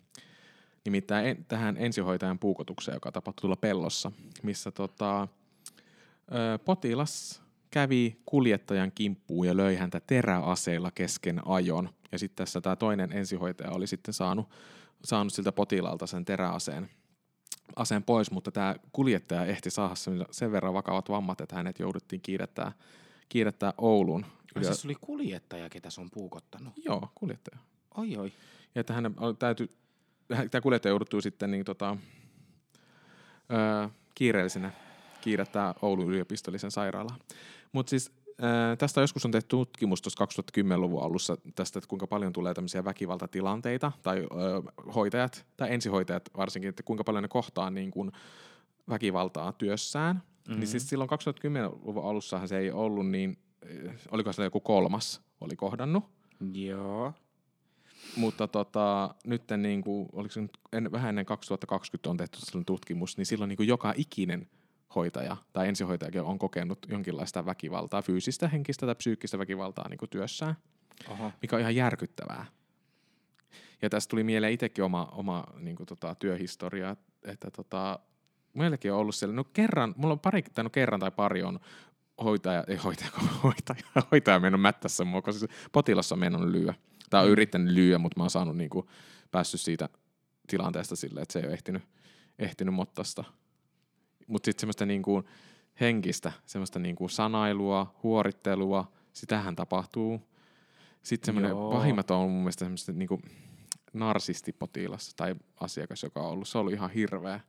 Nimittäin en, tähän ensihoitajan puukotukseen, joka tapahtui tuolla pellossa, missä tota, ö, potilas kävi kuljettajan kimppuun ja löi häntä teräaseilla kesken ajon. Ja sitten tässä tämä toinen ensihoitaja oli sitten saanut, saanut siltä potilaalta sen teräaseen aseen pois, mutta tämä kuljettaja ehti saada sen, sen verran vakavat vammat, että hänet jouduttiin kiirettää, kiirettää Oulun Ai siis oli kuljettaja, ketä se on puukottanut. Joo, kuljettaja. Oi oi. Ja että hän täytyy, tämä kuljettaja jouduttuu sitten niin, tota, öö, kiireellisenä kiirettää Oulun yliopistollisen sairaalaan. Mutta siis tästä joskus on tehty tutkimus tuossa 2010-luvun alussa tästä, että kuinka paljon tulee tämmöisiä väkivaltatilanteita tai ö, hoitajat tai ensihoitajat varsinkin, että kuinka paljon ne kohtaa niin kuin väkivaltaa työssään. Mm-hmm. Niin siis silloin 2010-luvun alussahan se ei ollut niin, oliko se joku kolmas oli kohdannut. Joo. Mutta tota, nyt niin kuin, oliko se nyt en, vähän ennen 2020 on tehty sellainen tutkimus, niin silloin niin kuin joka ikinen hoitaja tai ensihoitajakin on kokenut jonkinlaista väkivaltaa, fyysistä, henkistä tai psyykkistä väkivaltaa niin kuin työssään, Oho. mikä on ihan järkyttävää. Ja tästä tuli mieleen itsekin oma, oma niin kuin tota, työhistoria, että tota, meilläkin on ollut siellä, no kerran, mulla on pari, tai no kerran tai pari on hoitaja, ei hoitaja, hoitaja, hoitaja mennyt mättässä mua, koska siis potilas on mennyt lyö. Tai on mm. yrittänyt lyö, mutta mä oon saanut niin kuin, päässyt siitä tilanteesta silleen, että se ei ole ehtinyt, ehtinyt mottasta mutta sitten semmoista niin kuin henkistä, semmoista niin kuin sanailua, huorittelua, sitähän tapahtuu. Sitten semmoinen pahimmat on mun mielestä semmoista niin kuin narsistipotilas tai asiakas, joka on ollut, se on ollut ihan hirveä.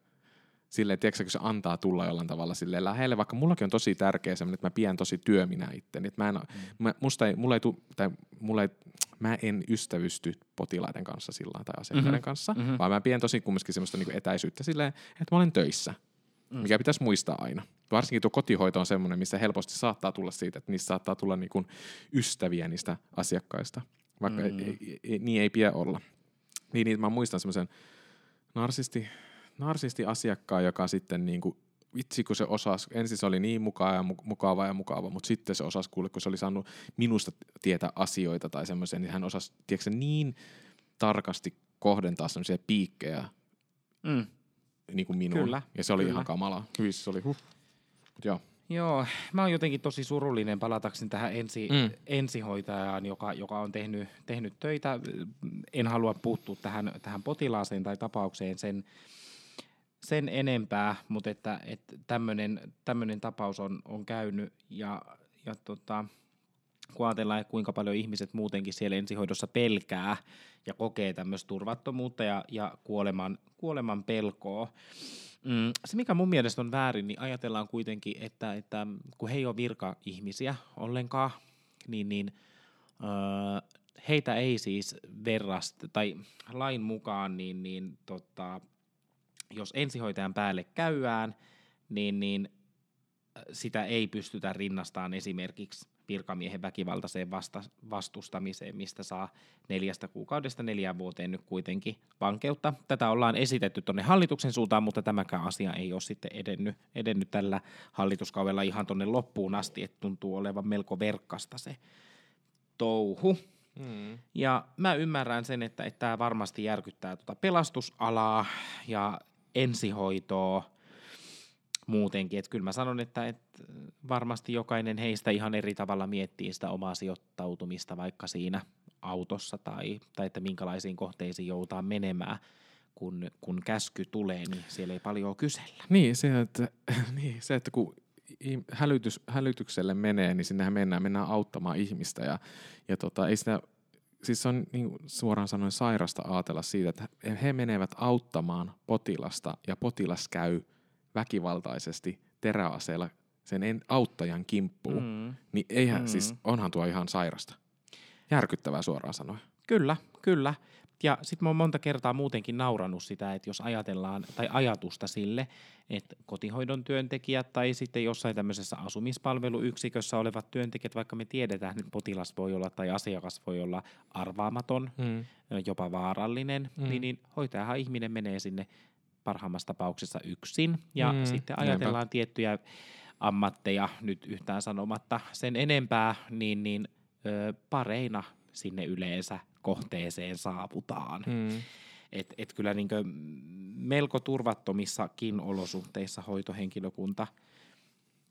Silleen, tiedätkö, kun se antaa tulla jollain tavalla silleen lähelle, vaikka mullakin on tosi tärkeä semmoinen, että mä pidän tosi työminä itteni. Että mä en, mm. mä, musta ei, mulla ei, tu, tai mulla ei, mä en ystävysty potilaiden kanssa sillä tai asiakkaiden mm-hmm. kanssa, mm-hmm. vaan mä pidän tosi kumminkin semmoista niin etäisyyttä silleen, että mä olen töissä mm. mikä pitäisi muistaa aina. Varsinkin tuo kotihoito on semmoinen, missä helposti saattaa tulla siitä, että niistä saattaa tulla niin kuin ystäviä niistä asiakkaista, vaikka mm. ei, ei, ei, niin ei pidä olla. Niin, niin mä muistan semmoisen narsisti, narsisti asiakkaan, joka sitten niin kuin vitsi kun se osasi, ensin se oli niin mukava ja mukava ja mukava, mutta sitten se osasi kuulla, kun se oli saanut minusta tietää asioita tai semmoisia, niin hän osasi, tiedätkö, niin tarkasti kohdentaa semmoisia piikkejä, mm niin kuin minuun. Kyllä, ja se oli kyllä. ihan kamala. Hyvissä se oli huh. joo. Joo, mä oon jotenkin tosi surullinen palatakseni tähän ensi, mm. ensihoitajaan, joka, joka on tehnyt, tehnyt töitä. En halua puuttua tähän, tähän potilaaseen tai tapaukseen sen, sen enempää, mutta että, että tämmöinen tapaus on, on käynyt ja, ja tota, kun ajatellaan, että kuinka paljon ihmiset muutenkin siellä ensihoidossa pelkää ja kokee tämmöistä turvattomuutta ja, ja kuoleman, kuoleman pelkoa. Mm, se, mikä mun mielestä on väärin, niin ajatellaan kuitenkin, että, että kun he ei ole virka-ihmisiä ollenkaan, niin, niin öö, heitä ei siis verrasta, tai lain mukaan, niin, niin tota, jos ensihoitajan päälle käyään, niin, niin sitä ei pystytä rinnastamaan esimerkiksi virkamiehen väkivaltaiseen vasta- vastustamiseen, mistä saa neljästä kuukaudesta neljään vuoteen nyt kuitenkin vankeutta. Tätä ollaan esitetty tuonne hallituksen suuntaan, mutta tämäkään asia ei ole sitten edennyt, edennyt tällä hallituskaudella ihan tuonne loppuun asti, että tuntuu olevan melko verkkasta se touhu. Mm. Ja mä ymmärrän sen, että, että tämä varmasti järkyttää tuota pelastusalaa ja ensihoitoa, muutenkin. Että kyllä mä sanon, että, että varmasti jokainen heistä ihan eri tavalla miettii sitä omaa sijoittautumista vaikka siinä autossa tai, tai että minkälaisiin kohteisiin joudutaan menemään. Kun, kun käsky tulee, niin siellä ei paljon kysellä. Niin, se, että, niin, se, että kun hälytys, hälytykselle menee, niin sinnehän mennään, mennään auttamaan ihmistä ja, ja tota, ei sitä, siis on niin suoraan sanoen sairasta ajatella siitä, että he menevät auttamaan potilasta ja potilas käy – väkivaltaisesti teräaseella sen en, auttajan kimppuun, mm. niin eihän mm. siis, onhan tuo ihan sairasta. Järkyttävää suoraan sanoen. Kyllä, kyllä. Ja sitten mä oon monta kertaa muutenkin naurannut sitä, että jos ajatellaan, tai ajatusta sille, että kotihoidon työntekijät tai sitten jossain tämmöisessä asumispalveluyksikössä olevat työntekijät, vaikka me tiedetään, että potilas voi olla tai asiakas voi olla arvaamaton, mm. jopa vaarallinen, mm. niin, niin hoitajahan ihminen menee sinne parhaimmassa tapauksessa yksin. Ja mm, sitten ajatellaan näinpä. tiettyjä ammatteja, nyt yhtään sanomatta sen enempää, niin, niin ö, pareina sinne yleensä kohteeseen saavutaan. Mm. Et, et kyllä niin melko turvattomissakin olosuhteissa hoitohenkilökunta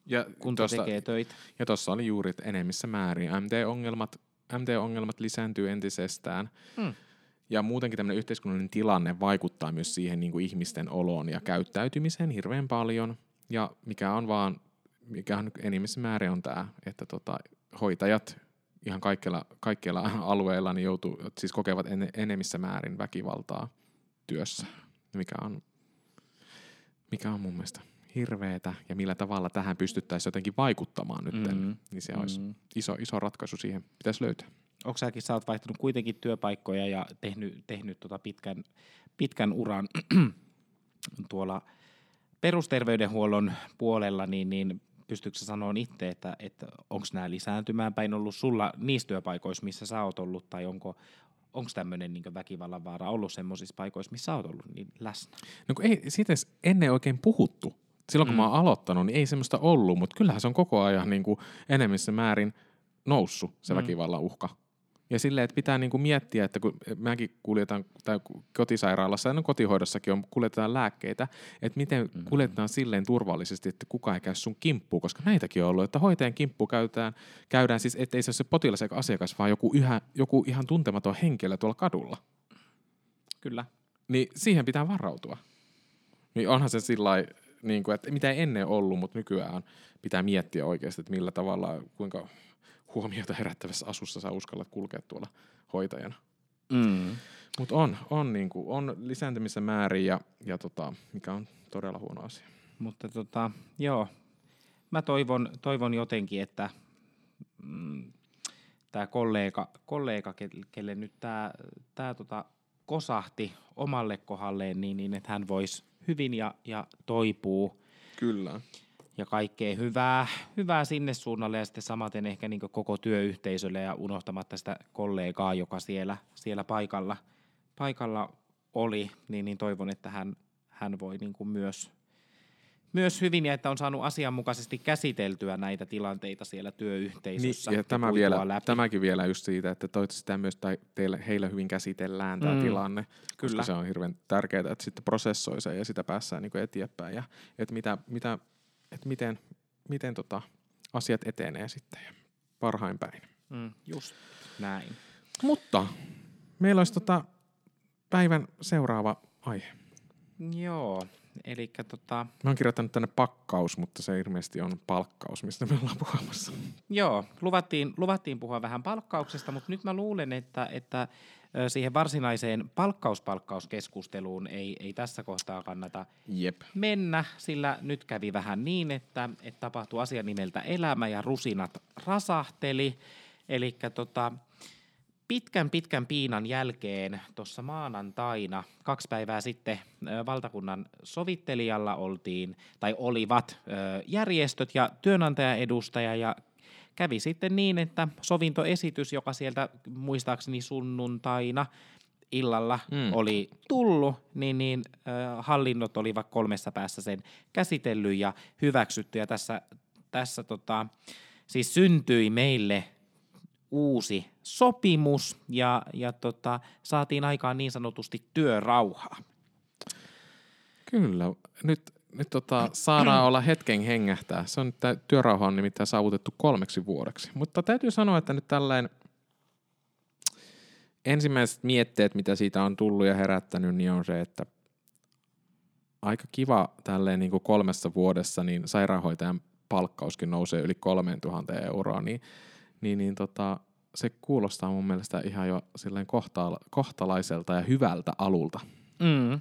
ja kunta tossa, tekee töitä. Ja tuossa oli juuri, enemmissä määrin MT-ongelmat, MT-ongelmat lisääntyy entisestään. Mm. Ja muutenkin tämmöinen yhteiskunnallinen tilanne vaikuttaa myös siihen niin kuin ihmisten oloon ja käyttäytymiseen hirveän paljon. Ja mikä on vaan, mikä on enimmässä määrin on tämä, että tota, hoitajat ihan kaikilla, kaikilla alueilla niin joutuu, siis kokevat en, enemmissä määrin väkivaltaa työssä, mikä on, mikä on mun mielestä hirveetä ja millä tavalla tähän pystyttäisiin jotenkin vaikuttamaan nyt, mm. niin se olisi mm. iso, iso ratkaisu siihen, pitäisi löytää. Onko säkin, sä oot vaihtanut kuitenkin työpaikkoja ja tehnyt, tehnyt tota pitkän, pitkän uran tuolla perusterveydenhuollon puolella, niin, niin pystyykö sanoa itse, että, että onko nämä lisääntymään päin ollut sulla niissä työpaikoissa, missä sä oot ollut, tai onko, onko tämmöinen niin väkivallan vaara ollut semmoisissa paikoissa, missä oot ollut niin läsnä? No kun ei siitä ennen oikein puhuttu. Silloin kun mm. mä oon aloittanut, niin ei semmoista ollut, mutta kyllähän se on koko ajan niin kuin enemmissä määrin noussut se mm. väkivallan uhka. Ja silleen, että pitää niinku miettiä, että kun mäkin kuljetan, tai kotisairaalassa ja kotihoidossakin on, kuljetetaan lääkkeitä, että miten mm-hmm. kuljetetaan silleen turvallisesti, että kukaan ei käy sun kimppuun, koska näitäkin on ollut, että hoitajan kimppu käydään, käydään siis, ettei se ole se potilas eikä asiakas, vaan joku, yhä, joku ihan tuntematon henkilö tuolla kadulla. Kyllä. Niin siihen pitää varautua. Niin onhan se sillä niin kuin, että mitä ei ennen ollut, mutta nykyään pitää miettiä oikeasti, että millä tavalla, kuinka huomiota herättävässä asussa sä uskallat kulkea tuolla hoitajana. Mm. Mutta on, on, niinku, on lisääntymisen määrin, ja, ja tota, mikä on todella huono asia. Mutta tota, joo, mä toivon, toivon jotenkin, että mm, tämä kollega, kollega, kelle nyt tämä tää tota kosahti omalle kohdalleen, niin, niin että hän voisi hyvin ja, ja toipuu. Kyllä ja kaikkea hyvää, hyvää sinne suunnalle ja sitten samaten ehkä niin koko työyhteisölle ja unohtamatta sitä kollegaa, joka siellä, siellä paikalla, paikalla oli, niin, niin toivon, että hän, hän voi niin kuin myös, myös hyvin ja että on saanut asianmukaisesti käsiteltyä näitä tilanteita siellä työyhteisössä. Niin, ja tämä vielä, läpi. tämäkin vielä just siitä, että toivottavasti sitä myös tai teille, heillä hyvin käsitellään tämä mm, tilanne, kyllä. koska se on hirveän tärkeää, että sitten prosessoi sen ja sitä päässään niin eteenpäin ja että mitä, mitä että miten, miten tota asiat etenee sitten ja parhain päin. Mm, just näin. Mutta meillä olisi tota päivän seuraava aihe. Joo, eli tota... Mä oon kirjoittanut tänne pakkaus, mutta se ilmeisesti on palkkaus, mistä me ollaan puhumassa. Joo, luvattiin, luvattiin puhua vähän palkkauksesta, mutta nyt mä luulen, että, että siihen varsinaiseen palkkauspalkkauskeskusteluun ei, ei tässä kohtaa kannata Jep. mennä, sillä nyt kävi vähän niin, että, että tapahtui asia nimeltä elämä ja rusinat rasahteli. Eli tota, pitkän pitkän piinan jälkeen tuossa maanantaina, kaksi päivää sitten valtakunnan sovittelijalla oltiin, tai olivat järjestöt ja työnantajaedustaja ja kävi sitten niin, että sovintoesitys, joka sieltä muistaakseni sunnuntaina illalla mm. oli tullut, niin, niin äh, hallinnot olivat kolmessa päässä sen käsitellyt ja hyväksytty. Ja tässä, tässä tota, siis syntyi meille uusi sopimus ja, ja tota, saatiin aikaan niin sanotusti työrauhaa. Kyllä. Nyt nyt tota, saadaan olla hetken hengähtää. Se on, työrauha on nimittäin saavutettu kolmeksi vuodeksi. Mutta täytyy sanoa, että nyt tällainen ensimmäiset mietteet, mitä siitä on tullut ja herättänyt, niin on se, että aika kiva tälleen niin kuin kolmessa vuodessa, niin sairaanhoitajan palkkauskin nousee yli 3000 euroa, niin, niin, niin tota, se kuulostaa mun mielestä ihan jo silleen kohta- kohtalaiselta ja hyvältä alulta. Mm. Öö,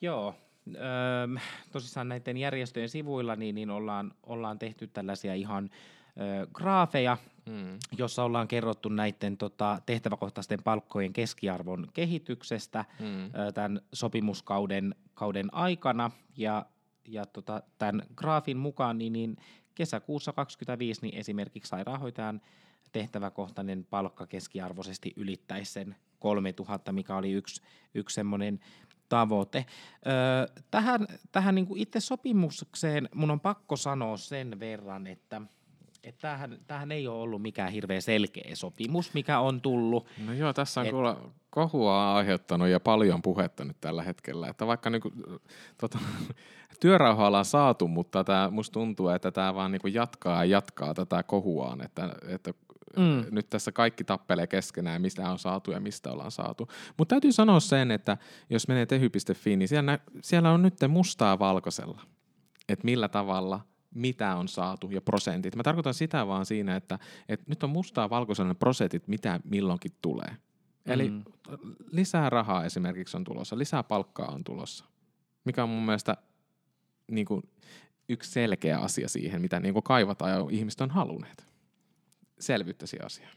joo, öö, tosissaan näiden järjestöjen sivuilla niin, niin ollaan, ollaan tehty tällaisia ihan ö, graafeja, mm. jossa ollaan kerrottu näiden tota, tehtäväkohtaisten palkkojen keskiarvon kehityksestä mm. ö, tämän sopimuskauden kauden aikana. Ja, ja tota, tämän graafin mukaan niin, niin kesäkuussa 2025 niin esimerkiksi sairaanhoitajan tehtäväkohtainen palkka keskiarvoisesti ylittäisi sen 3000, mikä oli yksi, yksi semmoinen tavoite. Öö, tähän tähän niin kuin itse sopimukseen mun on pakko sanoa sen verran, että että tämähän, tämähän ei ole ollut mikään hirveän selkeä sopimus, mikä on tullut. No joo, tässä on Et... kuule kohua aiheuttanut ja paljon puhetta nyt tällä hetkellä. Että vaikka niinku, tota, työrauha ollaan saatu, mutta tää, musta tuntuu, että tämä vaan niinku jatkaa ja jatkaa tätä kohuaan, että, että mm. nyt tässä kaikki tappelee keskenään, mistä on saatu ja mistä ollaan saatu. Mutta täytyy sanoa sen, että jos menee tehy.fi, niin siellä, siellä on nyt mustaa valkoisella, että millä tavalla mitä on saatu ja prosentit. Mä tarkoitan sitä vaan siinä, että, että nyt on mustaa valkoisella prosentit, mitä milloinkin tulee. Eli mm. lisää rahaa esimerkiksi on tulossa, lisää palkkaa on tulossa, mikä on mun mielestä niin kuin, yksi selkeä asia siihen, mitä niin kuin kaivataan ja ihmiset on halunneet. Selvyyttäsi asia.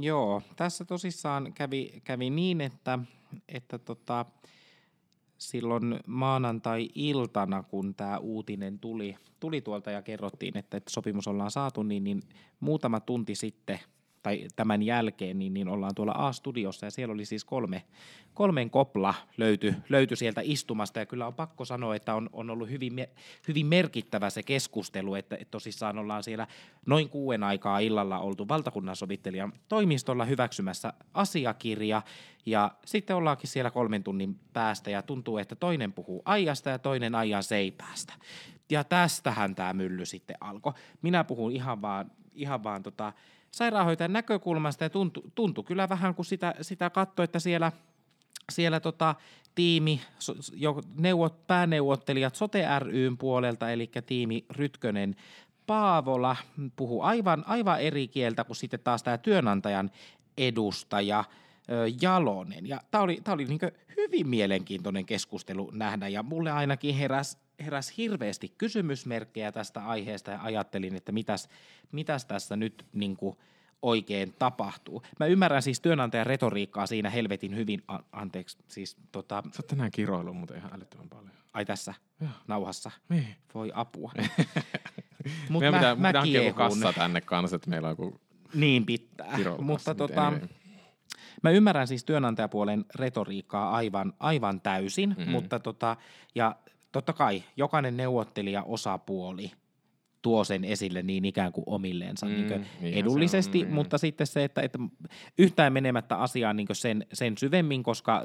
Joo, tässä tosissaan kävi, kävi niin, että, että tota, silloin maanantai-iltana, kun tämä uutinen tuli, tuli tuolta ja kerrottiin, että, että sopimus ollaan saatu, niin, niin muutama tunti sitten – tai tämän jälkeen, niin, niin ollaan tuolla A-studiossa ja siellä oli siis kolme, kolmen kopla löyty, löyty sieltä istumasta ja kyllä on pakko sanoa, että on, on ollut hyvin, hyvin merkittävä se keskustelu, että, että tosissaan ollaan siellä noin kuuden aikaa illalla oltu valtakunnan sovittelijan toimistolla hyväksymässä asiakirja ja sitten ollaankin siellä kolmen tunnin päästä ja tuntuu, että toinen puhuu ajasta ja toinen ajan seipäästä. Ja tästähän tämä mylly sitten alkoi. Minä puhun ihan vaan, ihan vaan tota, sairaanhoitajan näkökulmasta ja tuntui, tuntui kyllä vähän, kun sitä, sitä katsoi, että siellä, siellä tota, tiimi, jo neuvot, pääneuvottelijat Sote ryn puolelta, eli tiimi Rytkönen Paavola puhuu aivan, aivan eri kieltä kuin sitten taas tämä työnantajan edustaja Jalonen. Ja tämä oli, tää oli niin hyvin mielenkiintoinen keskustelu nähdä, ja mulle ainakin heräsi heräs hirveästi kysymysmerkkejä tästä aiheesta ja ajattelin, että mitäs, mitäs tässä nyt niin kuin oikein tapahtuu. Mä ymmärrän siis työnantajan retoriikkaa siinä helvetin hyvin, a- anteeksi, siis tota... Sä oot tänään kiroillut muuten ihan älyttömän paljon. Ai tässä, Joo. nauhassa. Niin. Voi apua. Mut Meidän mä, pitää, mä hankkia joku kassa tänne kanssa, että meillä on joku Niin pitää, mutta tota, Mä ymmärrän siis työnantajapuolen retoriikkaa aivan, aivan täysin, mm-hmm. mutta tota, ja totta kai jokainen neuvottelija osapuoli tuo sen esille niin ikään kuin omilleensa mm, niin kuin edullisesti, on, mm. mutta sitten se, että, että yhtään menemättä asiaan niin sen, sen syvemmin, koska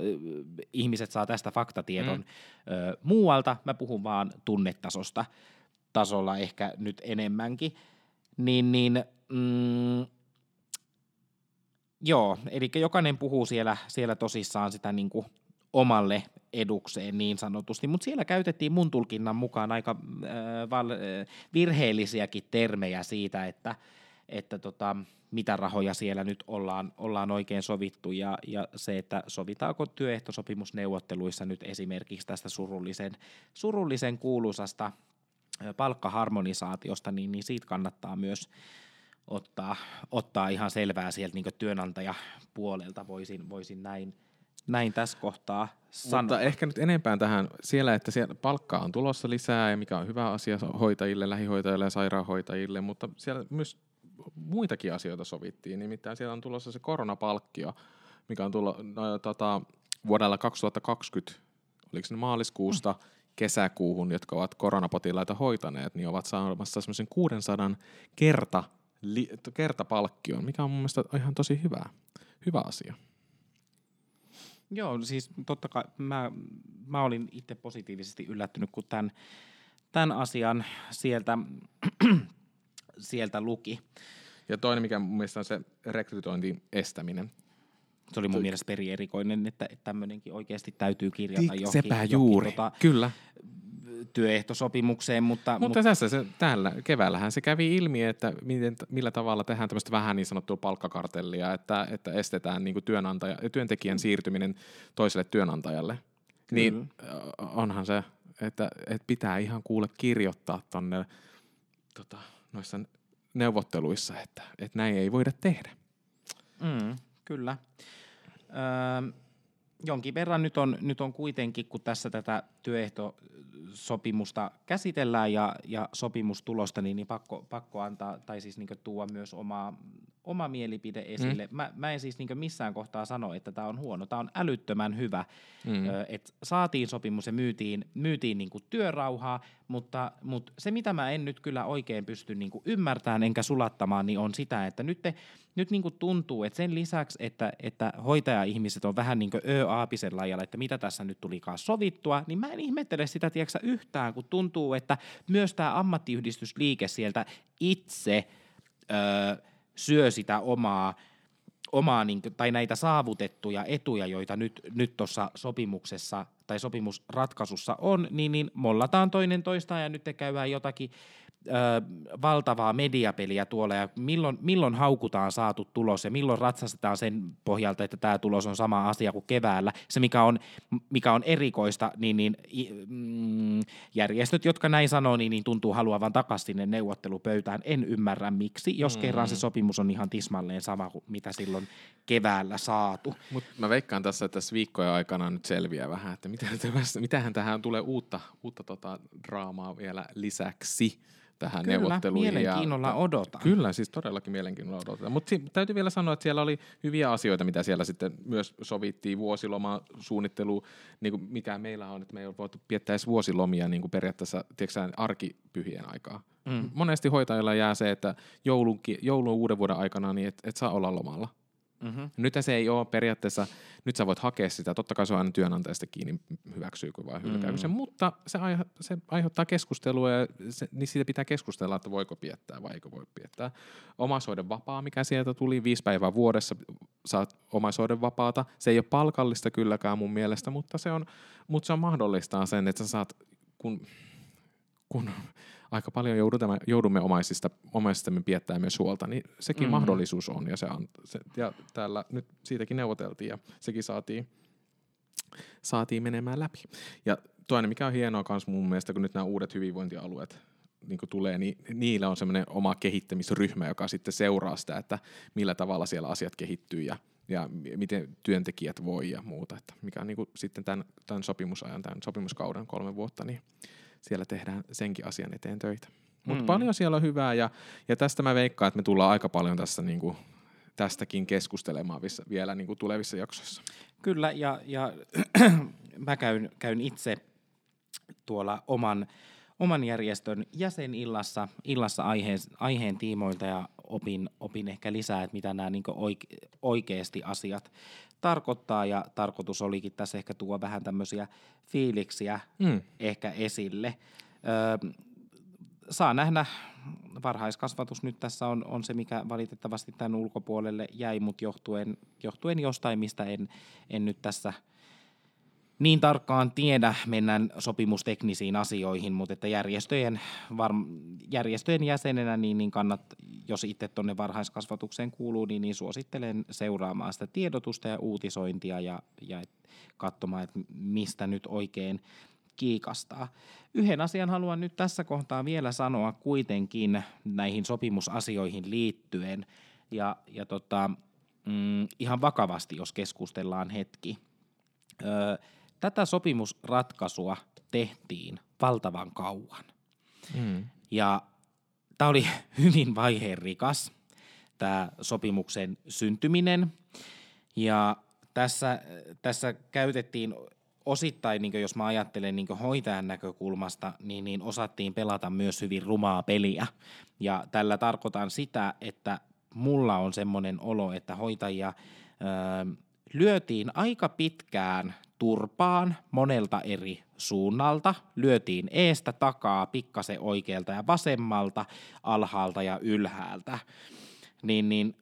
ihmiset saa tästä faktatiedon mm. ö, muualta, mä puhun vaan tunnetasosta, tasolla ehkä nyt enemmänkin, niin, niin mm, joo, eli jokainen puhuu siellä, siellä tosissaan sitä niin kuin omalle edukseen niin sanotusti, mutta siellä käytettiin mun tulkinnan mukaan aika äh, val, äh, virheellisiäkin termejä siitä, että, että tota, mitä rahoja siellä nyt ollaan, ollaan oikein sovittu ja, ja se, että sovitaanko työehtosopimusneuvotteluissa nyt esimerkiksi tästä surullisen, surullisen kuuluisasta palkkaharmonisaatiosta, niin, niin siitä kannattaa myös ottaa, ottaa ihan selvää sieltä niin työnantajapuolelta, voisin, voisin näin, näin tässä kohtaa sanoa. Mutta ehkä nyt enempään tähän siellä, että siellä palkkaa on tulossa lisää ja mikä on hyvä asia hoitajille, lähihoitajille ja sairaanhoitajille, mutta siellä myös muitakin asioita sovittiin. Nimittäin siellä on tulossa se koronapalkkio, mikä on tullut no, tota, vuodella 2020, oliko se maaliskuusta mm. kesäkuuhun, jotka ovat koronapotilaita hoitaneet, niin ovat saamassa semmoisen 600 kerta, li, kertapalkkion, mikä on mun mielestä ihan tosi hyvä, hyvä asia. Joo, siis totta kai mä, mä olin itse positiivisesti yllättynyt, kun tämän, tämän asian sieltä, sieltä luki. Ja toinen, mikä mun mielestä on se rekrytointin estäminen. Se oli mun Toi. mielestä erikoinen, että tämmöinenkin oikeasti täytyy kirjata johonkin. Sepä juuri, tota, kyllä työehtosopimukseen. Mutta, mutta, mutta tässä se, tällä keväällähän se kävi ilmi, että miten, millä tavalla tehdään tämmöistä vähän niin sanottua palkkakartellia, että, että estetään niin työnantaja, työntekijän siirtyminen toiselle työnantajalle. Niin, Kyllä. Niin onhan se, että, että pitää ihan kuule kirjoittaa tonne tota, noissa neuvotteluissa, että, että näin ei voida tehdä. Mm, kyllä. Öö, jonkin verran nyt on, nyt on kuitenkin, kun tässä tätä työehtosopimusta käsitellään ja, ja sopimustulosta, niin, niin pakko, pakko antaa, tai siis niin tuoda myös omaa, oma mielipide esille. Mm. Mä, mä en siis niin missään kohtaa sano, että tämä on huono. Tämä on älyttömän hyvä, mm. että saatiin sopimus ja myytiin, myytiin niin työrauhaa, mutta, mutta se, mitä mä en nyt kyllä oikein pysty niin ymmärtämään enkä sulattamaan, niin on sitä, että nyt, te, nyt niin tuntuu, että sen lisäksi, että, että hoitaja-ihmiset on vähän niin kuin ö-aapisen lajalla, että mitä tässä nyt tulikaan sovittua, niin mä en ihmettele sitä tiedätkö, yhtään, kun tuntuu, että myös tämä ammattiyhdistysliike sieltä itse öö, syö sitä omaa omaa, niin, tai näitä saavutettuja etuja, joita nyt, nyt tuossa sopimuksessa tai sopimusratkaisussa on, niin, niin mollataan toinen toista ja nyt te käydään jotakin ö, valtavaa mediapeliä tuolla ja milloin, milloin haukutaan saatu tulos ja milloin ratsastetaan sen pohjalta, että tämä tulos on sama asia kuin keväällä. Se, mikä on, mikä on erikoista, niin, niin mm, järjestöt, jotka näin sanoo, niin, niin tuntuu haluavan takaisin sinne neuvottelupöytään. En ymmärrä miksi, jos mm. kerran se sopimus on ihan tismalleen sama kuin mitä silloin keväällä saatu. Mut mä veikkaan tässä, että tässä viikkojen aikana nyt selviää vähän, että mitä, mitähän tähän tulee uutta, uutta tota draamaa vielä lisäksi tähän Kyllä, neuvotteluihin. mielenkiinnolla ja, odotan. Kyllä, siis todellakin mielenkiinnolla odotetaan. Mutta täytyy vielä sanoa, että siellä oli hyviä asioita, mitä siellä sitten myös sovittiin. Vuosiloma suunnittelu, niin kuin mikä meillä on, että me ei ole voitu piettää edes vuosilomia niin kuin periaatteessa tiedätkö, arkipyhien aikaa. Mm. Monesti hoitajilla jää se, että joulun, joulun uuden vuoden aikana niin et, et saa olla lomalla. Mm-hmm. Nyt se ei ole periaatteessa, nyt sä voit hakea sitä, totta kai se on aina työnantajasta kiinni, hyväksyykö vai hylkääkö mm-hmm. mutta se, aihe, se aiheuttaa keskustelua ja se, niin siitä pitää keskustella, että voiko piettää vai eikö voi piettää. Omaishoiden vapaa, mikä sieltä tuli, viisi päivää vuodessa saat omaishoiden vapaata. Se ei ole palkallista kylläkään mun mielestä, mutta se, on, mutta se on mahdollistaa sen, että sä saat, kun, kun aika paljon joudumme, joudumme omaisista, omaisistamme piettää myös huolta, niin sekin mm-hmm. mahdollisuus on. Ja, se on se, ja täällä nyt siitäkin neuvoteltiin ja sekin saatiin, saatiin menemään läpi. Ja toinen, mikä on hienoa myös mun mielestä, kun nyt nämä uudet hyvinvointialueet niin tulee, niin niillä on semmoinen oma kehittämisryhmä, joka sitten seuraa sitä, että millä tavalla siellä asiat kehittyy ja, ja miten työntekijät voi ja muuta. Että mikä on niin kuin sitten tämän, tämän sopimusajan, tämän sopimuskauden kolme vuotta, niin siellä tehdään senkin asian eteen töitä. Mutta mm. paljon siellä on hyvää ja, ja tästä mä veikkaan, että me tullaan aika paljon tässä niin kuin, tästäkin keskustelemaan vielä niin kuin tulevissa jaksoissa. Kyllä, ja, ja mä käyn, käyn itse tuolla oman, oman järjestön jäsenillassa illassa aiheen, aiheen tiimoilta ja opin, opin ehkä lisää, että mitä nämä niin oike, oikeasti asiat tarkoittaa ja tarkoitus olikin tässä ehkä tuo vähän tämmöisiä fiiliksiä mm. ehkä esille. Öö, saa nähdä, varhaiskasvatus nyt tässä on, on se, mikä valitettavasti tämän ulkopuolelle jäi, mutta johtuen, johtuen jostain, mistä en, en nyt tässä – niin tarkkaan tiedä, mennään sopimusteknisiin asioihin, mutta että järjestöjen, var, järjestöjen jäsenenä, niin, niin kannat, jos itse tuonne varhaiskasvatukseen kuuluu, niin, niin suosittelen seuraamaan sitä tiedotusta ja uutisointia ja, ja et, katsomaan, että mistä nyt oikein kiikastaa. Yhden asian haluan nyt tässä kohtaa vielä sanoa kuitenkin näihin sopimusasioihin liittyen, ja, ja tota, mm, ihan vakavasti, jos keskustellaan hetki. Öö, tätä sopimusratkaisua tehtiin valtavan kauan. Mm. Ja tämä oli hyvin vaiheerikas, tämä sopimuksen syntyminen. Ja tässä, tässä käytettiin osittain, niin jos mä ajattelen niin hoitajan näkökulmasta, niin, niin osattiin pelata myös hyvin rumaa peliä. Ja tällä tarkoitan sitä, että mulla on semmoinen olo, että hoitajia öö, lyötiin aika pitkään turpaan monelta eri suunnalta. Lyötiin eestä takaa, pikkasen oikealta ja vasemmalta, alhaalta ja ylhäältä. Niin, niin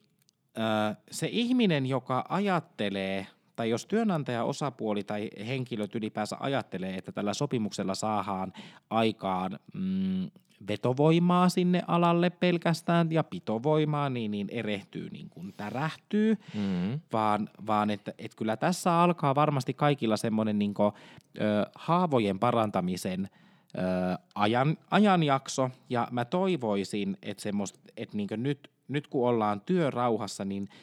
se ihminen, joka ajattelee, tai jos työnantaja-osapuoli tai henkilöt ylipäänsä ajattelee, että tällä sopimuksella saadaan aikaan mm, vetovoimaa sinne alalle pelkästään ja pitovoimaa, niin, niin erehtyy, niin kuin tärähtyy, mm-hmm. vaan, vaan että et kyllä tässä alkaa varmasti kaikilla semmoinen niin kuin, ö, haavojen parantamisen ö, ajan, ajanjakso, ja mä toivoisin, että, semmoista, että niin nyt, nyt kun ollaan työrauhassa, niin –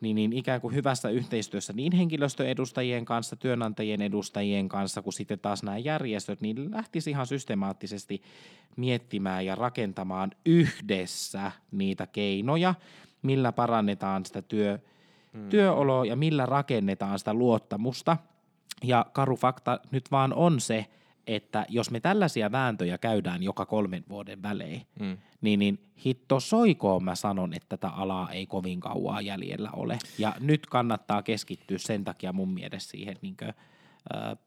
niin, niin ikään kuin hyvässä yhteistyössä niin henkilöstöedustajien kanssa, työnantajien edustajien kanssa, kuin sitten taas nämä järjestöt, niin lähtisi ihan systemaattisesti miettimään ja rakentamaan yhdessä niitä keinoja, millä parannetaan sitä työ, hmm. työoloa ja millä rakennetaan sitä luottamusta. Ja karu fakta nyt vaan on se, että jos me tällaisia vääntöjä käydään joka kolmen vuoden välein, mm. niin, niin hitto soikoon mä sanon, että tätä alaa ei kovin kauaa jäljellä ole. Ja nyt kannattaa keskittyä sen takia mun mielestä siihen niin kuin, äh,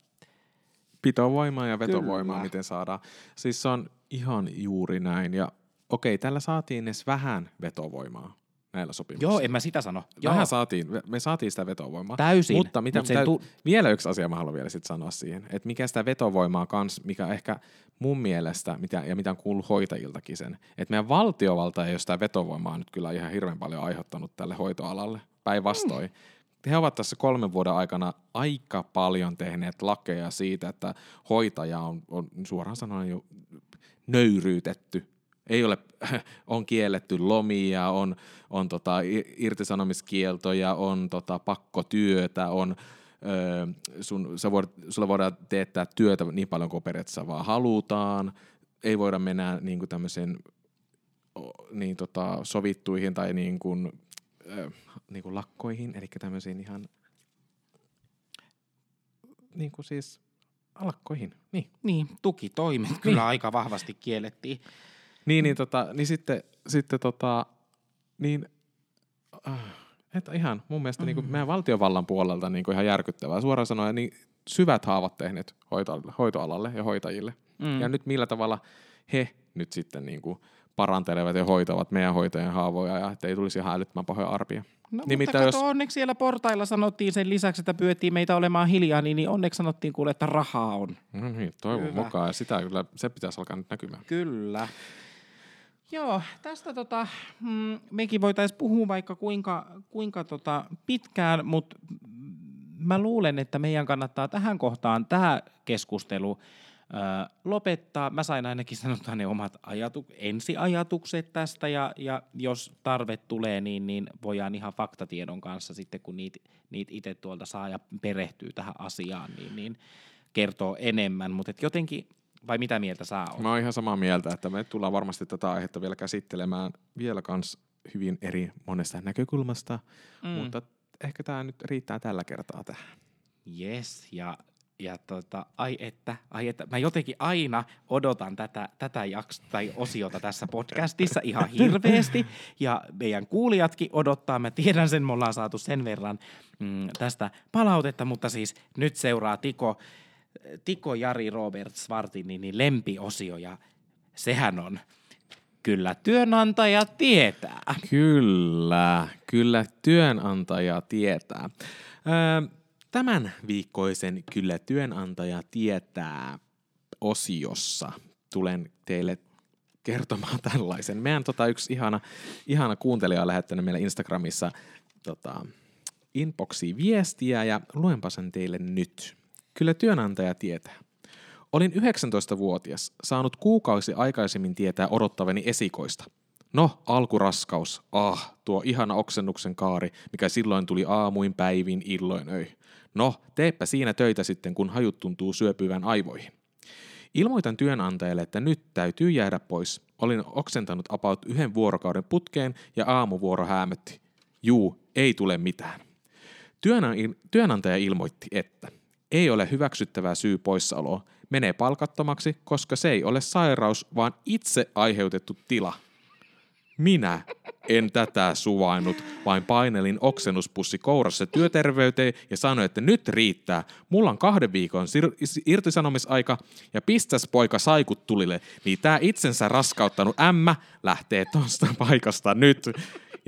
Pitovoimaa ja vetovoimaa, Kyllä. miten saadaan. Siis se on ihan juuri näin. Ja okei, tällä saatiin edes vähän vetovoimaa. Näillä sopimuksilla. Joo, en mä sitä sano. Joo. Vähän saatiin, me saatiin sitä vetovoimaa. Täysin. Mutta mitä, Mut tu- vielä yksi asia mä haluan vielä sit sanoa siihen, että mikä sitä vetovoimaa kans, mikä ehkä mun mielestä, mitä, ja mitä on kuullut hoitajiltakin sen, että meidän valtiovalta ei ole sitä vetovoimaa nyt kyllä ihan hirveän paljon aiheuttanut tälle hoitoalalle, päinvastoin. Mm. He ovat tässä kolmen vuoden aikana aika paljon tehneet lakeja siitä, että hoitaja on, on suoraan sanoen jo nöyryytetty ei ole, on kielletty lomia, on, on tota irtisanomiskieltoja, on tota pakkotyötä, on öö, sun, sä voit, sulla voidaan teettää työtä niin paljon kuin periaatteessa vaan halutaan, ei voida mennä niin kuin tämmöisen niin tota, sovittuihin tai niin kuin, öö, niin kuin lakkoihin, eli tämmöisiin ihan niin kuin siis lakkoihin, niin. Niin, tukitoimet niin. kyllä aika vahvasti kiellettiin. Niin, niin, tota, niin sitten, sitten tota, niin, äh, että ihan mun mielestä mm-hmm. niin meidän valtiovallan puolelta niin kuin ihan järkyttävää. Suoraan sanoen niin syvät haavat tehneet hoito, hoitoalalle ja hoitajille. Mm. Ja nyt millä tavalla he nyt sitten niin kuin parantelevat ja hoitavat meidän hoitajien haavoja ja ettei tulisi ihan älyttömän pahoja arpia. No, niin mutta kato, jos... onneksi siellä portailla sanottiin sen lisäksi, että pyöttiin meitä olemaan hiljaa, niin, niin onneksi sanottiin kuule, että rahaa on. No niin, toivon Hyvä. mukaan. Ja sitä kyllä, se pitäisi alkaa nyt näkymään. Kyllä. Joo, tästä tota, mm, mekin voitaisiin puhua vaikka kuinka, kuinka tota pitkään, mutta mä luulen, että meidän kannattaa tähän kohtaan tämä keskustelu ö, lopettaa. Mä sain ainakin sanotaan ne omat ajatu- ensiajatukset tästä ja, ja jos tarve tulee, niin, niin voidaan ihan faktatiedon kanssa sitten, kun niitä niit itse tuolta saa ja perehtyy tähän asiaan, niin, niin kertoo enemmän. Mutta jotenkin vai mitä mieltä sä oot? Mä oon ihan samaa mieltä, että me tullaan varmasti tätä aihetta vielä käsittelemään vielä kans hyvin eri monesta näkökulmasta, mm. mutta ehkä tämä nyt riittää tällä kertaa tähän. Yes, ja, ja tota, ai että, ai että, mä jotenkin aina odotan tätä, tätä jakso, tai osiota tässä podcastissa ihan hirveästi, ja meidän kuulijatkin odottaa, mä tiedän sen, me ollaan saatu sen verran mm, tästä palautetta, mutta siis nyt seuraa Tiko, Tiko Jari Robert Svartinin niin lempiosio ja sehän on Kyllä työnantaja tietää. Kyllä, kyllä työnantaja tietää. Tämän viikkoisen Kyllä työnantaja tietää osiossa tulen teille kertomaan tällaisen. Meidän tota, yksi ihana, ihana kuuntelija on lähettänyt meille Instagramissa tota, inboxiin viestiä ja luenpa sen teille nyt. Kyllä työnantaja tietää. Olin 19-vuotias, saanut kuukausi aikaisemmin tietää odottavani esikoista. No, alkuraskaus. Ah, tuo ihana oksennuksen kaari, mikä silloin tuli aamuin, päivin, illoin, öi. No, teepä siinä töitä sitten, kun hajut tuntuu syöpyvän aivoihin. Ilmoitan työnantajalle, että nyt täytyy jäädä pois. Olin oksentanut about yhden vuorokauden putkeen ja aamuvuoro häämötti. Juu, ei tule mitään. Työnantaja ilmoitti, että ei ole hyväksyttävää syy poissaoloa, menee palkattomaksi, koska se ei ole sairaus, vaan itse aiheutettu tila. Minä en tätä suvainnut, vain painelin oksennuspussi kourassa työterveyteen ja sanoin, että nyt riittää. Mulla on kahden viikon sir- irtisanomisaika ja pistäs poika saikut tulille, niin tää itsensä raskauttanut ämmä lähtee tuosta paikasta nyt.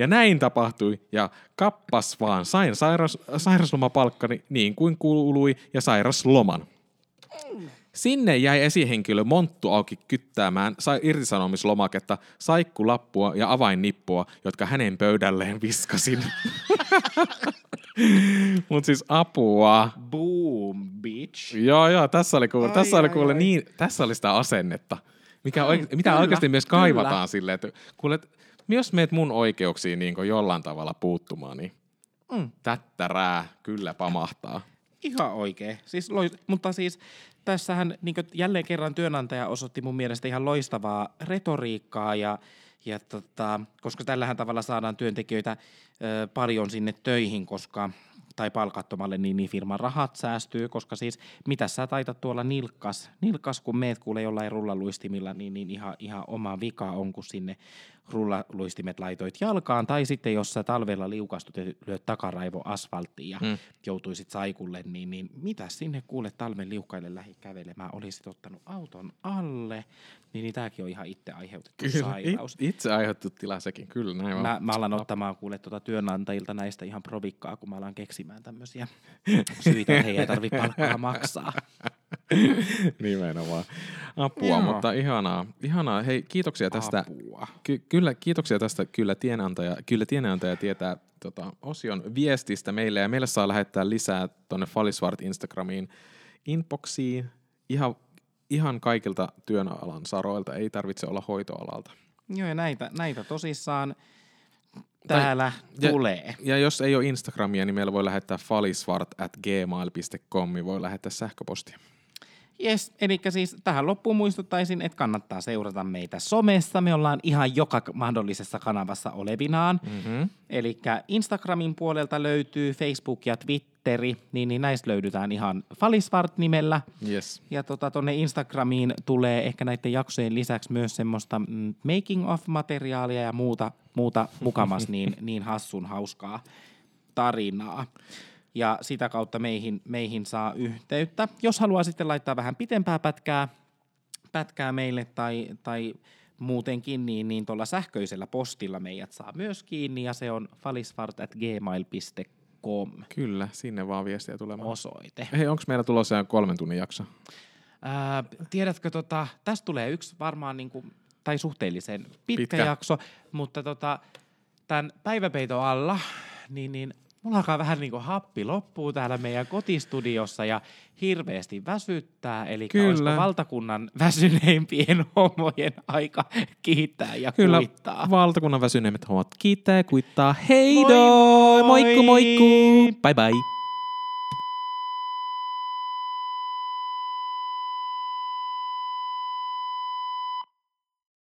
Ja näin tapahtui, ja kappas vaan, sain sairas, sairaslomapalkkani niin kuin kuului, ja sairasloman. Sinne jäi esihenkilö Monttu auki kyttäämään sai irtisanomislomaketta, saikkulappua ja avainnippua, jotka hänen pöydälleen viskasin. Mut siis apua. Boom, bitch. Joo, joo, tässä oli kuule, ai, tässä ai, oli kuule ai. niin, tässä oli sitä asennetta. Mikä oike, mitä kyllä, oikeasti myös kaivataan kyllä. silleen, että kuule, jos meet mun oikeuksiin niin jollain tavalla puuttumaan, niin mm. tättärää kyllä pamahtaa. Ihan oikein. Siis, mutta siis tässähän niin jälleen kerran työnantaja osoitti mun mielestä ihan loistavaa retoriikkaa ja, ja tota, koska tällähän tavalla saadaan työntekijöitä ö, paljon sinne töihin, koska tai palkattomalle, niin, niin firman rahat säästyy, koska siis mitä sä taitat tuolla nilkkas, nilkkas kun meet kuule jollain rullaluistimilla, niin, niin ihan, ihan oma vika on, kun sinne rullaluistimet laitoit jalkaan, tai sitten jos sä talvella liukastut ja lyöt takaraivo asfalttiin ja mm. joutuisit saikulle, niin, niin mitä sinne kuule talven liukkaille lähi kävelemään, olisit ottanut auton alle, niin, niin tämäkin on ihan itse aiheutettu Kyllä, sairaus. it, itse aiheuttu tila sekin, kyllä näin. Mä, mä alan ottamaan kuule tuota työnantajilta näistä ihan provikkaa, kun mä alan keksimään tämmöisiä syitä, että heidän ei tarvitse palkkaa maksaa. Nimenomaan. Apua, Joo. mutta ihanaa. ihanaa. Hei, kiitoksia tästä. Apua. Ky- kyllä, kiitoksia tästä. Kyllä tienantaja, kyllä tienantaja tietää tota, osion viestistä meille. Ja meille saa lähettää lisää tuonne Falisvart Instagramiin inboxiin ihan, ihan kaikilta työnalan saroilta. Ei tarvitse olla hoitoalalta. Joo, ja näitä, näitä tosissaan täällä ja- tulee. Ja jos ei ole Instagramia, niin meillä voi lähettää falisvart at gmail.com, voi lähettää sähköpostia. Yes, eli siis tähän loppuun muistuttaisin, että kannattaa seurata meitä somessa. Me ollaan ihan joka mahdollisessa kanavassa olevinaan. Mm-hmm. Eli Instagramin puolelta löytyy Facebook ja Twitteri, niin, niin näistä löydetään ihan Falisvart-nimellä. Yes. Ja tota, tonne Instagramiin tulee ehkä näiden jaksojen lisäksi myös semmoista mm, making of-materiaalia ja muuta, muuta mukamas niin, niin hassun hauskaa tarinaa. Ja sitä kautta meihin, meihin saa yhteyttä. Jos haluaa sitten laittaa vähän pitempää pätkää, pätkää meille tai, tai muutenkin, niin, niin tuolla sähköisellä postilla meidät saa myös kiinni ja se on falisfart.gmail.com Kyllä, sinne vaan viestiä tulemaan. osoite. Hei, onko meillä tulossa kolmen tunnin jakso? Ää, tiedätkö, tota, tästä tulee yksi varmaan niinku, tai suhteellisen pitkä, Pitkä. pitkä. jakso, mutta tota, tämän päiväpeiton alla, niin, niin mulla alkaa vähän niinku happi loppuu täällä meidän kotistudiossa ja hirveästi väsyttää, eli Kyllä. valtakunnan väsyneimpien homojen aika kiittää ja Kyllä, kuittaa. valtakunnan väsyneimmät hommat kiittää ja kuittaa. Hei Moi moi moi! Moikku moikku! Bye bye!